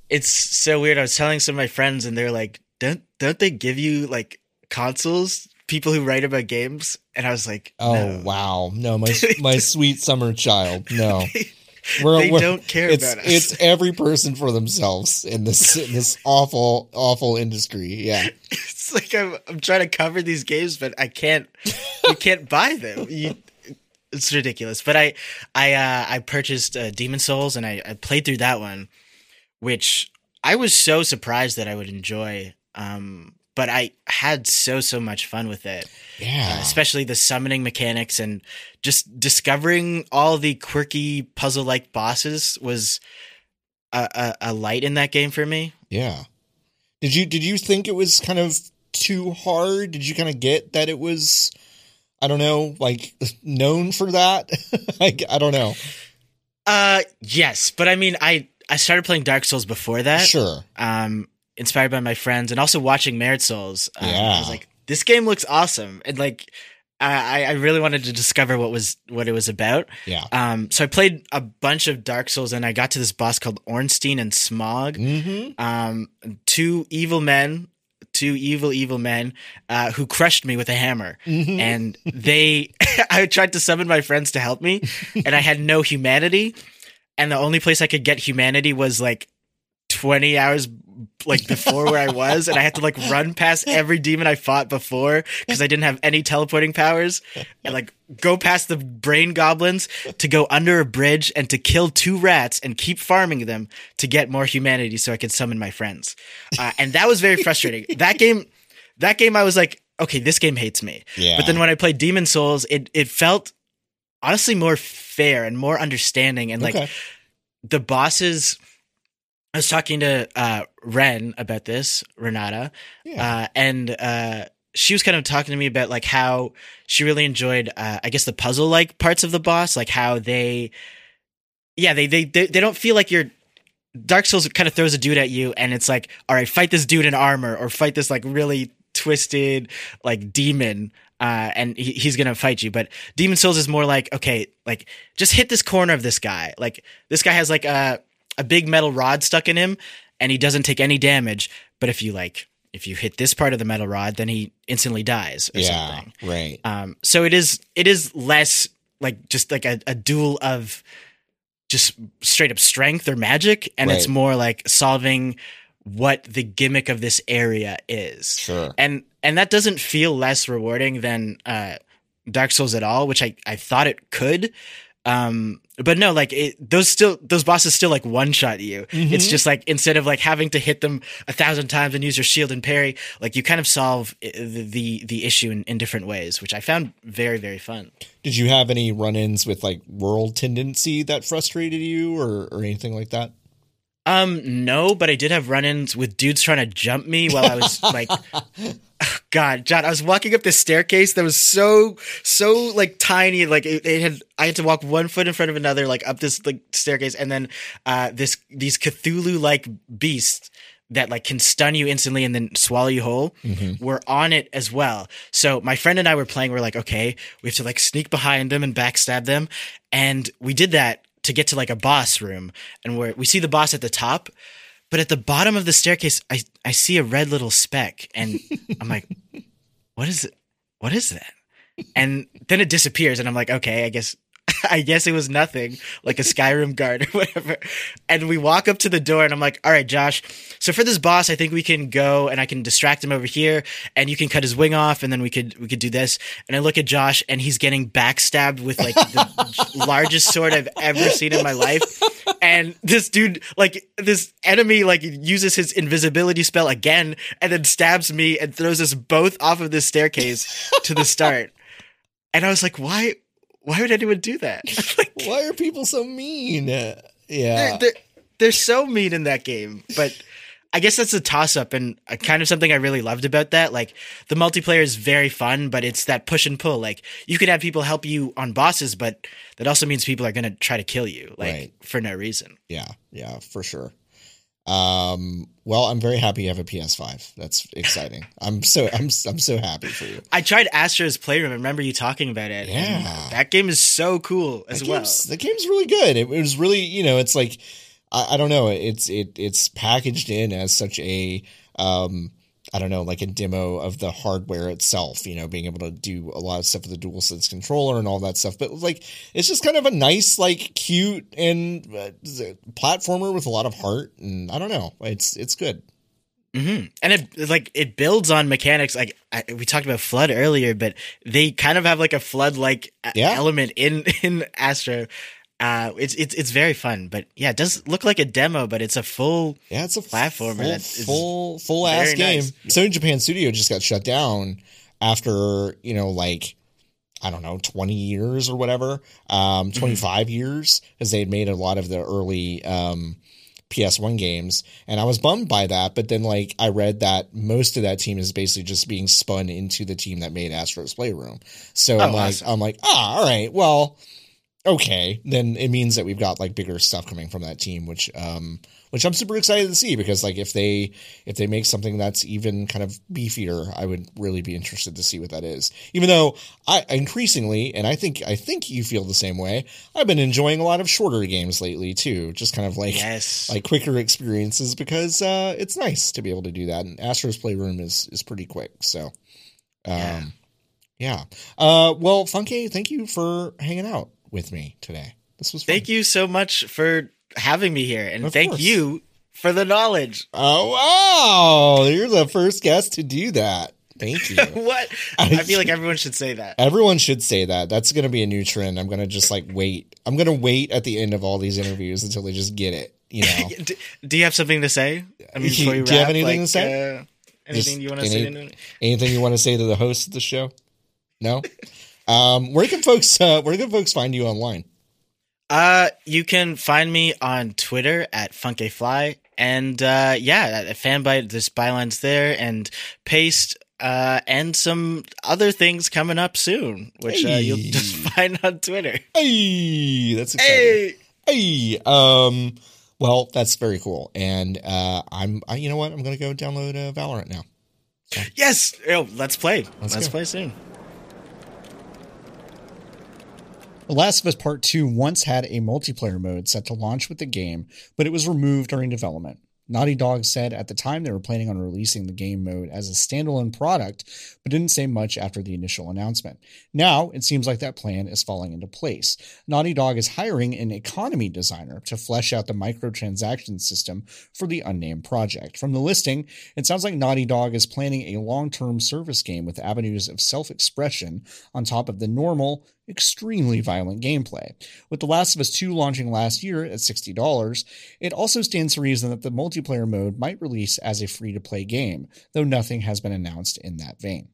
It's so weird. I was telling some of my friends, and they're like, "Don't don't they give you like consoles?" People who write about games, and I was like, Oh "No." wow, no, my my sweet summer child. No, We're, they we're- don't care it's, about us. It's every person for themselves in this in this awful awful industry. Yeah. it's like I'm, I'm trying to cover these games, but I can't. You can't buy them. You, it's ridiculous. But I, I, uh, I purchased uh, Demon Souls and I, I played through that one, which I was so surprised that I would enjoy. Um, but I had so so much fun with it, uh, Yeah. especially the summoning mechanics and just discovering all the quirky puzzle like bosses was a, a, a light in that game for me. Yeah. Did you did you think it was kind of too hard? Did you kind of get that it was I don't know, like known for that? I, I don't know. Uh, yes, but I mean, I I started playing Dark Souls before that. Sure. Um, inspired by my friends and also watching Merit Souls. Um, I was like, this game looks awesome, and like, I I really wanted to discover what was what it was about. Yeah. Um, so I played a bunch of Dark Souls, and I got to this boss called Ornstein and Smough. Mm-hmm. Um, two evil men. Two evil, evil men uh, who crushed me with a hammer mm-hmm. and they I tried to summon my friends to help me and I had no humanity and the only place I could get humanity was like 20 hours like before where I was and I had to like run past every demon I fought before because I didn't have any teleporting powers. And like go past the brain goblins to go under a bridge and to kill two rats and keep farming them to get more humanity so I could summon my friends. Uh, and that was very frustrating. That game that game I was like okay this game hates me. Yeah. but then when I played Demon Souls, it it felt honestly more fair and more understanding and like Okay. the bosses I was talking to uh Ren about this, Renata, yeah. uh and uh she was kind of talking to me about like how she really enjoyed uh I guess the puzzle like parts of the boss, like how they yeah, they they they, they don't feel like you're Dark Souls kind of throws a dude at you and it's like, all right, fight this dude in armor or fight this like really twisted like demon uh, and he, he's gonna fight you. But Demon Souls is more like, okay, like just hit this corner of this guy. Like this guy has like a a big metal rod stuck in him, and he doesn't take any damage. But if you like, if you hit this part of the metal rod, then he instantly dies or yeah. something. Right. Um, so it is it is less like just like a, a duel of just straight up strength or magic, and it's more like solving what the gimmick of this area is Sure. and and that doesn't feel less rewarding than uh Dark Souls at all, which I I thought it could. Um but no, like it, those still those bosses still like one shot you. It's Mhm. just like instead of like having to hit them a thousand times and use your shield and parry, like you kind of solve the the, the issue in, in different ways, which I found very very fun. Did you have any run-ins with like world tendency that frustrated you, or or anything like that? Um, no, but I did have run-ins with dudes trying to jump me while I was like, God, John, I was walking up this staircase that was so, so like tiny, like it, it had, I had to walk one foot in front of another, like up this like staircase, and then uh, this these Cthulhu-like beasts that like can stun you instantly and then swallow you whole Mhm. were on it as well. So my friend and I were playing. We're like, okay, we have to like sneak behind them and backstab them, and we did that to get to like a boss room, and where we see the boss at the top, but at the bottom of the staircase, I I see a red little speck, and I'm like, what is it? What is that? And then it disappears, and I'm like, okay, I guess. I guess it was nothing, like a Skyrim guard or whatever. And we walk up to the door, and I'm like, "All right, Josh. So for this boss, I think we can go, and I can distract him over here, and you can cut his wing off, and then we could we could do this." And I look at Josh, and he's getting backstabbed with like the largest sword I've ever seen in my life. And this dude, like this enemy, like uses his invisibility spell again, and then stabs me and throws us both off of this staircase to the start. And I was like, "Why? Why would anyone do that?" like, Why are people so mean? Yeah. they're, they're, they're so mean in that game. But I guess that's a toss up and uh, kind of something I really loved about that. Like the multiplayer is very fun, but it's that push and pull. Like you could have people help you on bosses, but that also means people are going to try to kill you, like Right. for no reason. Yeah, yeah, for sure. Um, well, I'm very happy you have a PS5. That's exciting. I'm so I'm I'm so happy for you. I tried Astro's Playroom. I remember you talking about it. Yeah. that game is so cool as the well. the game's really good. It, was really, you know, it's like I, I don't know, it's it it's packaged in as such a um I don't know, like a demo of the hardware itself, you know, being able to do a lot of stuff with the DualSense controller and all that stuff. But like, it's just kind of a nice, like, cute and uh, platformer with a lot of heart. And I don't know, it's it's good. Mm-hmm. And it like it builds on mechanics. Like I, we talked about FLUDD earlier, but they kind of have like a FLUDD like Yeah. element in in Astro. Uh, it's it's it's very fun, but yeah, it does look like a demo, but it's a full. Yeah, it's a Platformer full, full full ass game. nice. Sony Japan Studio just got shut down after you know like I don't know twenty years or whatever, um, twenty five years because they had made a lot of the early um, PS1 games, and I was bummed by that. But then like I read that most of that team is basically just being spun into the team that made Astro's Playroom. So I'm Oh, like awesome. I'm like ah all right well okay then it means that we've got like bigger stuff coming from that team which um which i'm super excited to see because like if they if they make something that's even kind of beefier i would really be interested to see what that is. Even though i increasingly and i think i think you feel the same way i've been enjoying a lot of shorter games lately too. Just kind of like Yes, like quicker experiences because uh it's nice to be able to do that and astro's playroom is is pretty quick so um Yeah. yeah, uh well Funke thank you for hanging out with me today this was fun. thank you so much for having me here, and Of thank course. you for the knowledge. oh wow you're the first guest to do that thank you what I feel like everyone should say that. everyone should say that that's gonna be a new trend i'm gonna just like wait i'm gonna wait at the end of all these interviews until they just get it you know do, do you have something to say? I mean, you Do you have anything like, to say? Uh, anything Just you want to any- say? To, Anything you want to say to the host of the show? No. Um, where can folks uh, where can folks find you online? Uh, you can find me on Twitter at FunkyFly, and uh, yeah, at Fanbyte. this bylines there, and Paste, uh, and some other things coming up soon, which uh, you'll just find on Twitter. Hey, that's exciting. Hey, hey. um, well, that's very cool, and uh, I'm I, you know what? I'm gonna go download uh, Valorant now. yes, oh, let's play. Let's Let's, play soon. The Last of Us Part 2 once had a multiplayer mode set to launch with the game, but it was removed during development. Naughty Dog said at the time they were planning on releasing the game mode as a standalone product, but didn't say much after the initial announcement. Now, it seems like that plan is falling into place. Naughty Dog is hiring an economy designer to flesh out the microtransaction system for the unnamed project. From the listing, it sounds like Naughty Dog is planning a long term service game with avenues of self expression on top of the normal, extremely violent gameplay. With The Last of Us 2 launching last year at $60, it also stands to reason that the multiplayer mode might release as a free to play game, though nothing has been announced in that vein.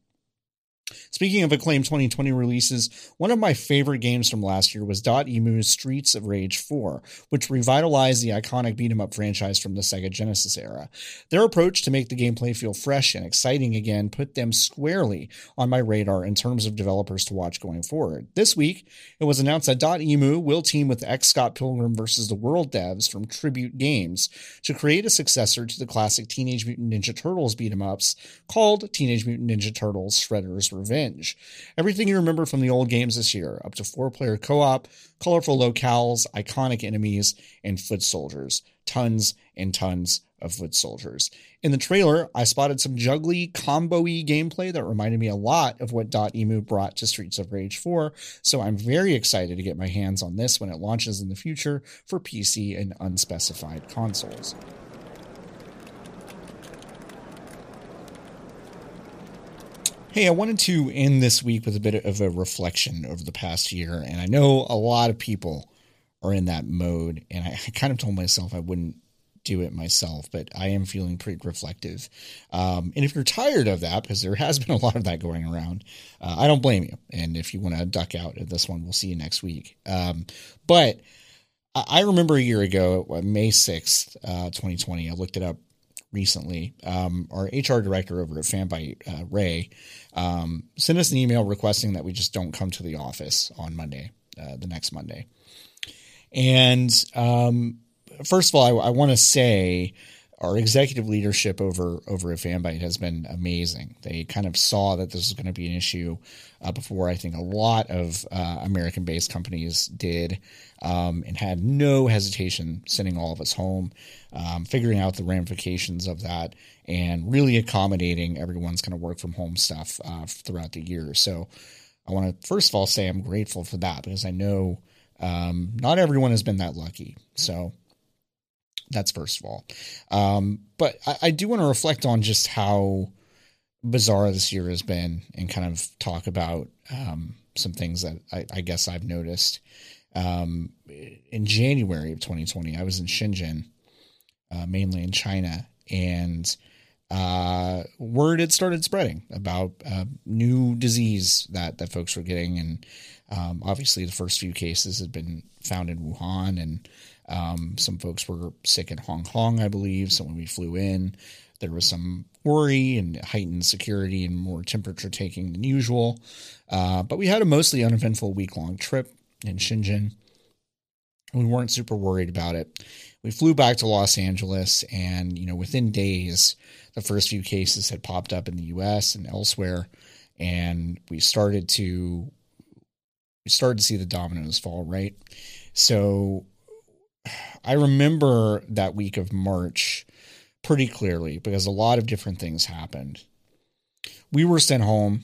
Speaking of acclaimed 2020 releases, one of my favorite games from last year was Dotemu's Streets of Rage 4, which revitalized the iconic beat 'em up franchise from the Sega Genesis era. Their approach to make the gameplay feel fresh and exciting again put them squarely on my radar in terms of developers to watch going forward. This week, it was announced that Dotemu will team with ex Scott Pilgrim vs. the World devs from Tribute Games to create a successor to the classic Teenage Mutant Ninja Turtles beat 'em ups called Teenage Mutant Ninja Turtles Shredder's Revenge. Everything you remember from the old games this year, up to four player co op, colorful locales, iconic enemies, and foot soldiers. Tons and tons of foot soldiers. In the trailer, I spotted some juggly, combo y gameplay that reminded me a lot of what Dotemu brought to Streets of Rage 4, so I'm very excited to get my hands on this when it launches in the future for PC and unspecified consoles. Hey, I wanted to end this week with a bit of a reflection over the past year, and I know a lot of people are in that mode, and I, kind of told myself I wouldn't do it myself, but I am feeling pretty reflective. Um, and if you're tired of that, because there has been a lot of that going around, uh, I don't blame you. And if you want to duck out of this one, we'll see you next week. Um, but I I remember a year ago, uh, May 6th, uh, 2020, I looked it up recently. Um, our HR director over at Fanbyte, uh, Ray, um, sent us an email requesting that we just don't come to the office on Monday, uh, the next Monday. And um, first of all, I, I want to say our executive leadership over over at Fanbyte has been amazing. They kind of saw that this was going to be an issue uh, before I think a lot of uh, American based companies did, um, and had no hesitation sending all of us home, um, figuring out the ramifications of that, and really accommodating everyone's kind of work from home stuff uh, throughout the year. So I want to first of all say I'm grateful for that because I know um, not everyone has been that lucky. So that's first of all. Um, but I, I do want to reflect on just how bizarre this year has been and kind of talk about um, some things that I, I, guess I've noticed. Um, in January of 2020, I was in Shenzhen, uh, in China, and uh, word had started spreading about uh, new disease that that folks were getting, and um, obviously the first few cases had been found in Wuhan, and um, some folks were sick in Hong Kong, I believe. So when we flew in, there was some worry and heightened security and more temperature taking than usual. Uh, but we had a mostly uneventful week long trip in Shenzhen. We weren't super worried about it. We flew back to Los Angeles, and you know, within days, the first few cases had popped up in the U.S. and elsewhere, and we started to we started to see the dominoes fall. Right, so I remember that week of March pretty clearly because a lot of different things happened. We were sent home,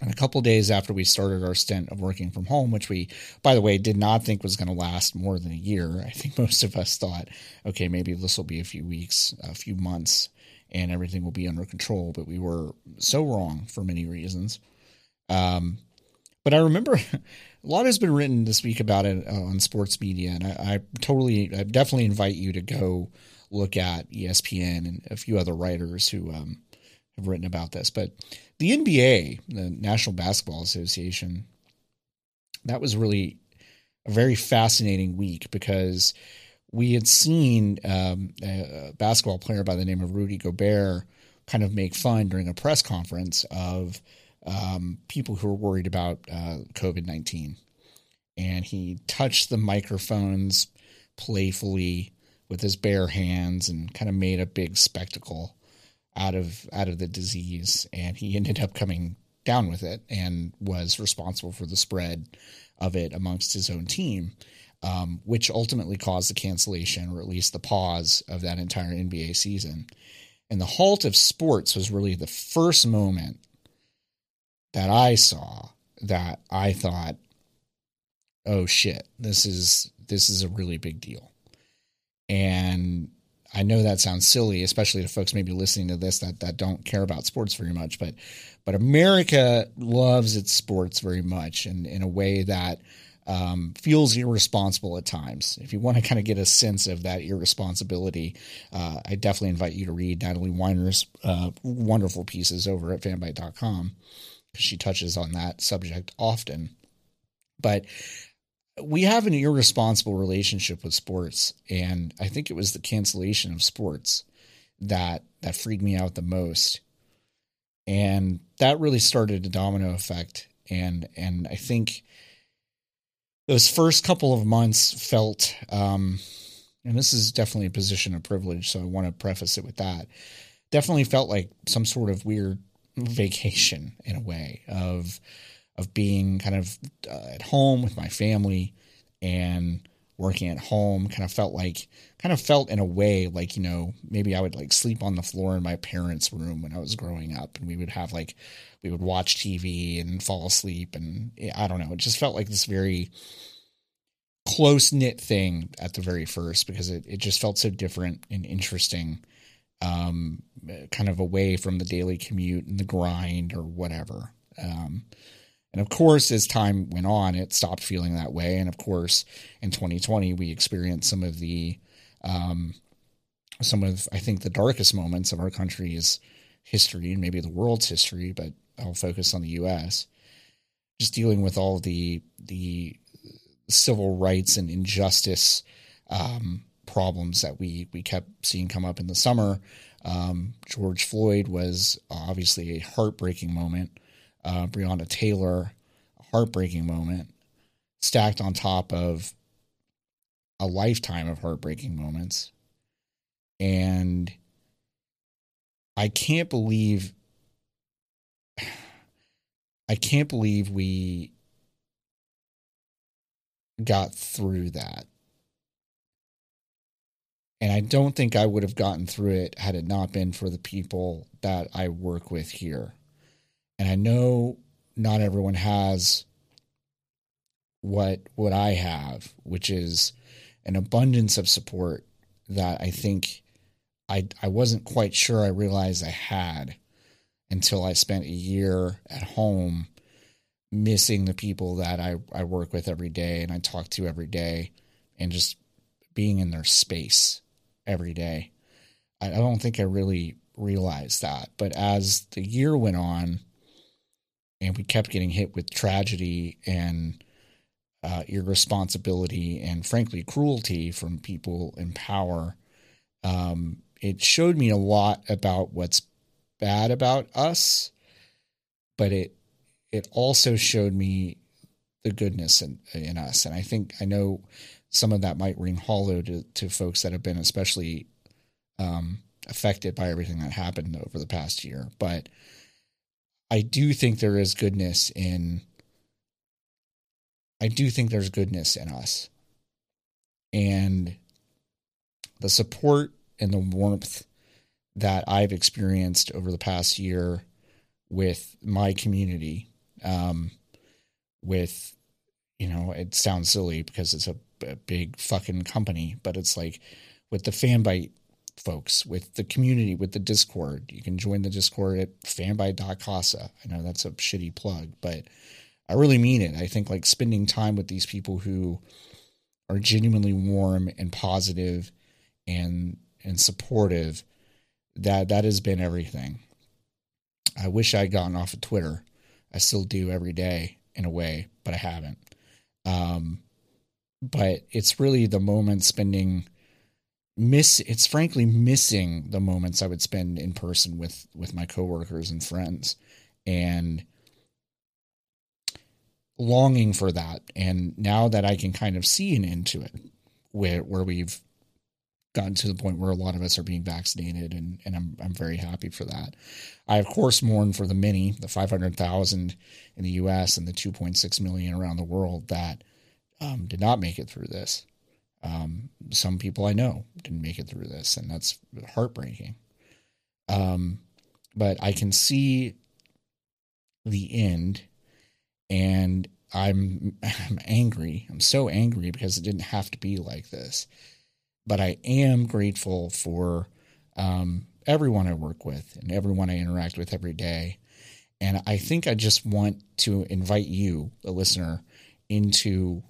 and a couple days after we started our stint of working from home, which we, by the way, did not think was going to last more than a year. I think most of us thought, okay, maybe this will be a few weeks, a few months, and everything will be under control. But we were so wrong for many reasons. Um, but I remember a lot has been written this week about it uh, on sports media, and I, I totally, I definitely invite you to go look at ESPN and a few other writers who um, have written about this. But the NBA, the National Basketball Association, that was really a very fascinating week because we had seen um, a basketball player by the name of Rudy Gobert kind of make fun during a press conference of um, people who were worried about uh, COVID 19. And he touched the microphones playfully with his bare hands and kind of made a big spectacle out of out of the disease and he ended up coming down with it and was responsible for the spread of it amongst his own team um, which ultimately caused the cancellation or at least the pause of that entire NBA season and the halt of sports was really the first moment that I saw that I thought, oh shit, this is this is a really big deal. And I know that sounds silly, especially to folks maybe listening to this that, that don't care about sports very much, but but America loves its sports very much and in a way that um, feels irresponsible at times. If you want to kind of get a sense of that irresponsibility, uh, I definitely invite you to read Natalie Weiner's uh, wonderful pieces over at fanbyte.com she touches on that subject often. But we have an irresponsible relationship with sports, and I think it was the cancellation of sports that that freaked me out the most. And that really started a domino effect. And and I think those first couple of months felt um, and this is definitely a position of privilege, so I want to preface it with that. Definitely felt like some sort of weird vacation in a way of of being kind of uh, at home with my family and working at home kind of felt like kind of felt in a way like you know maybe i would like sleep on the floor in my parents room when i was growing up and we would have like we would watch tv and fall asleep and i don't know it just felt like this very close knit thing at the very first because it, it just felt so different and interesting um, kind of away from the daily commute and the grind or whatever. Um, and of course, as time went on, it stopped feeling that way. And of course, in 2020, we experienced some of the, um, some of, I think, the darkest moments of our country's history and maybe the world's history, but I'll focus on the U.S. Just dealing with all the, the civil rights and injustice um, problems that we we kept seeing come up in the summer. Um, George Floyd was obviously a heartbreaking moment. Uh, Breonna Taylor, a heartbreaking moment, stacked on top of a lifetime of heartbreaking moments. And I can't believe I can't believe we got through that. And I don't think I would have gotten through it had it not been for the people that I work with here. And I know not everyone has what what I have, which is an abundance of support that I think I I wasn't quite sure I realized I had until I spent a year at home missing the people that I, I work with every day and I talk to every day and just being in their space every day. I, I don't think I really realized that. But as the year went on and we kept getting hit with tragedy and uh, irresponsibility and frankly cruelty from people in power, um, it showed me a lot about what's bad about us, but it it also showed me the goodness in, in us. And I think I know some of that might ring hollow to, to folks that have been especially um, affected by everything that happened over the past year. But I do think there is goodness in. I do think there's goodness in us. And the support and the warmth that I've experienced over the past year with my community, um, with, you know, it sounds silly because it's a, a big fucking company, but it's like with the Fanbyte folks, with the community, with the Discord. You can join the Discord at fanbyte.casa. I know that's a shitty plug, but I really mean it. I think like spending time with these people who are genuinely warm and positive and and supportive that that has been everything. I wish I'd gotten off of Twitter. I still do every day in a way, but I haven't. Um, but it's really the moment spending miss it's frankly missing the moments I would spend in person with with my coworkers and friends and longing for that and now that I can kind of see an end to it where where we've gotten to the point where a lot of us are being vaccinated, and, and I'm, I'm very happy for that. I, of course, mourn for the many, the 500,000 in the US and the 2.6 million around the world that um, did not make it through this. Um, some people I know didn't make it through this, and that's heartbreaking. Um, but I can see the end, and I'm I'm angry. I'm so angry because it didn't have to be like this but I am grateful for um, everyone I work with and everyone I interact with every day. And I think I just want to invite you, a listener, into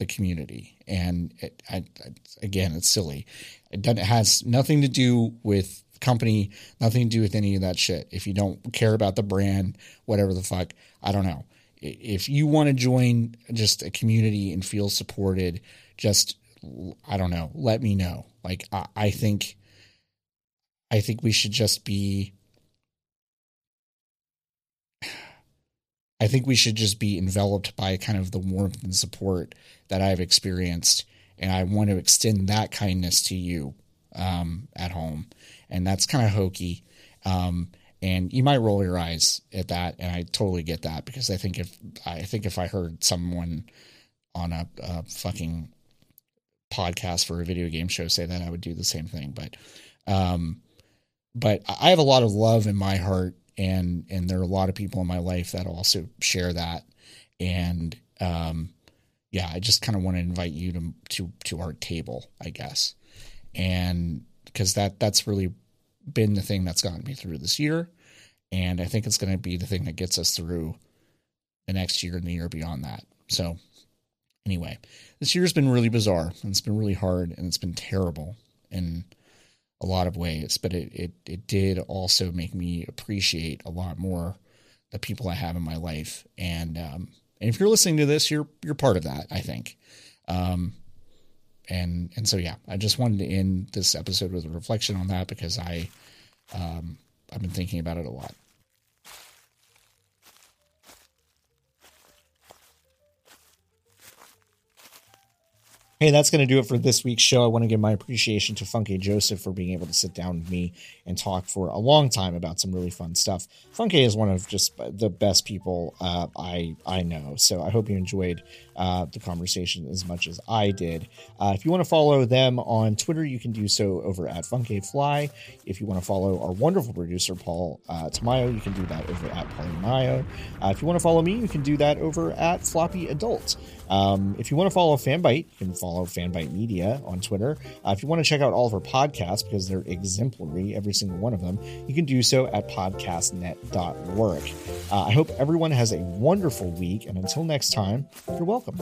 the community. And it, I, I, again, it's silly. It, it has nothing to do with company, nothing to do with any of that shit. If you don't care about the brand, whatever the fuck, I don't know. If you want to join just a community and feel supported, just I don't know. Let me know. Like I, I think, I think we should just be. I think we should just be enveloped by kind of the warmth and support that I've experienced, and I want to extend that kindness to you um, at home. And that's kind of hokey. Um, and you might roll your eyes at that, and I totally get that because I think if I think if I heard someone on a, a fucking podcast for a video game show say that, I would do the same thing. But, um, but I have a lot of love in my heart, and and there are a lot of people in my life that also share that, and um, yeah, I just kind of want to invite you to to to our table, I guess, and because that that's really been the thing that's gotten me through this year, and I think it's going to be the thing that gets us through the next year and the year beyond that. So Anyway, this year's been really bizarre and it's been really hard and it's been terrible. In a lot of ways, but it, it, it did also make me appreciate a lot more the people I have in my life. And, um, and if you're listening to this, you're, you're part of that, I think. Um, and, and so, yeah, I just wanted to end this episode with a reflection on that because I, um, I've been thinking about it a lot. Hey, that's going to do it for this week's show. I want to give my appreciation to Funke Joseph for being able to sit down with me and talk for a long time about some really fun stuff. Funke is one of just the best people uh, I I know, so I hope you enjoyed uh, the conversation as much as I did. Uh, if you want to follow them on Twitter, you can do so over at Fly. If you want to follow our wonderful producer Paul uh, Tamayo, you can do that over at Paulie Uh, if you want to follow me, you can do that over at Floppy Adult. Um, if you want to follow Fanbyte, you can follow Fanbyte Media on Twitter. Uh, if you want to check out all of our podcasts because they're exemplary, every single one of them, you can do so at podcastnet.work. Uh, I hope everyone has a wonderful week, and until next time, you're welcome.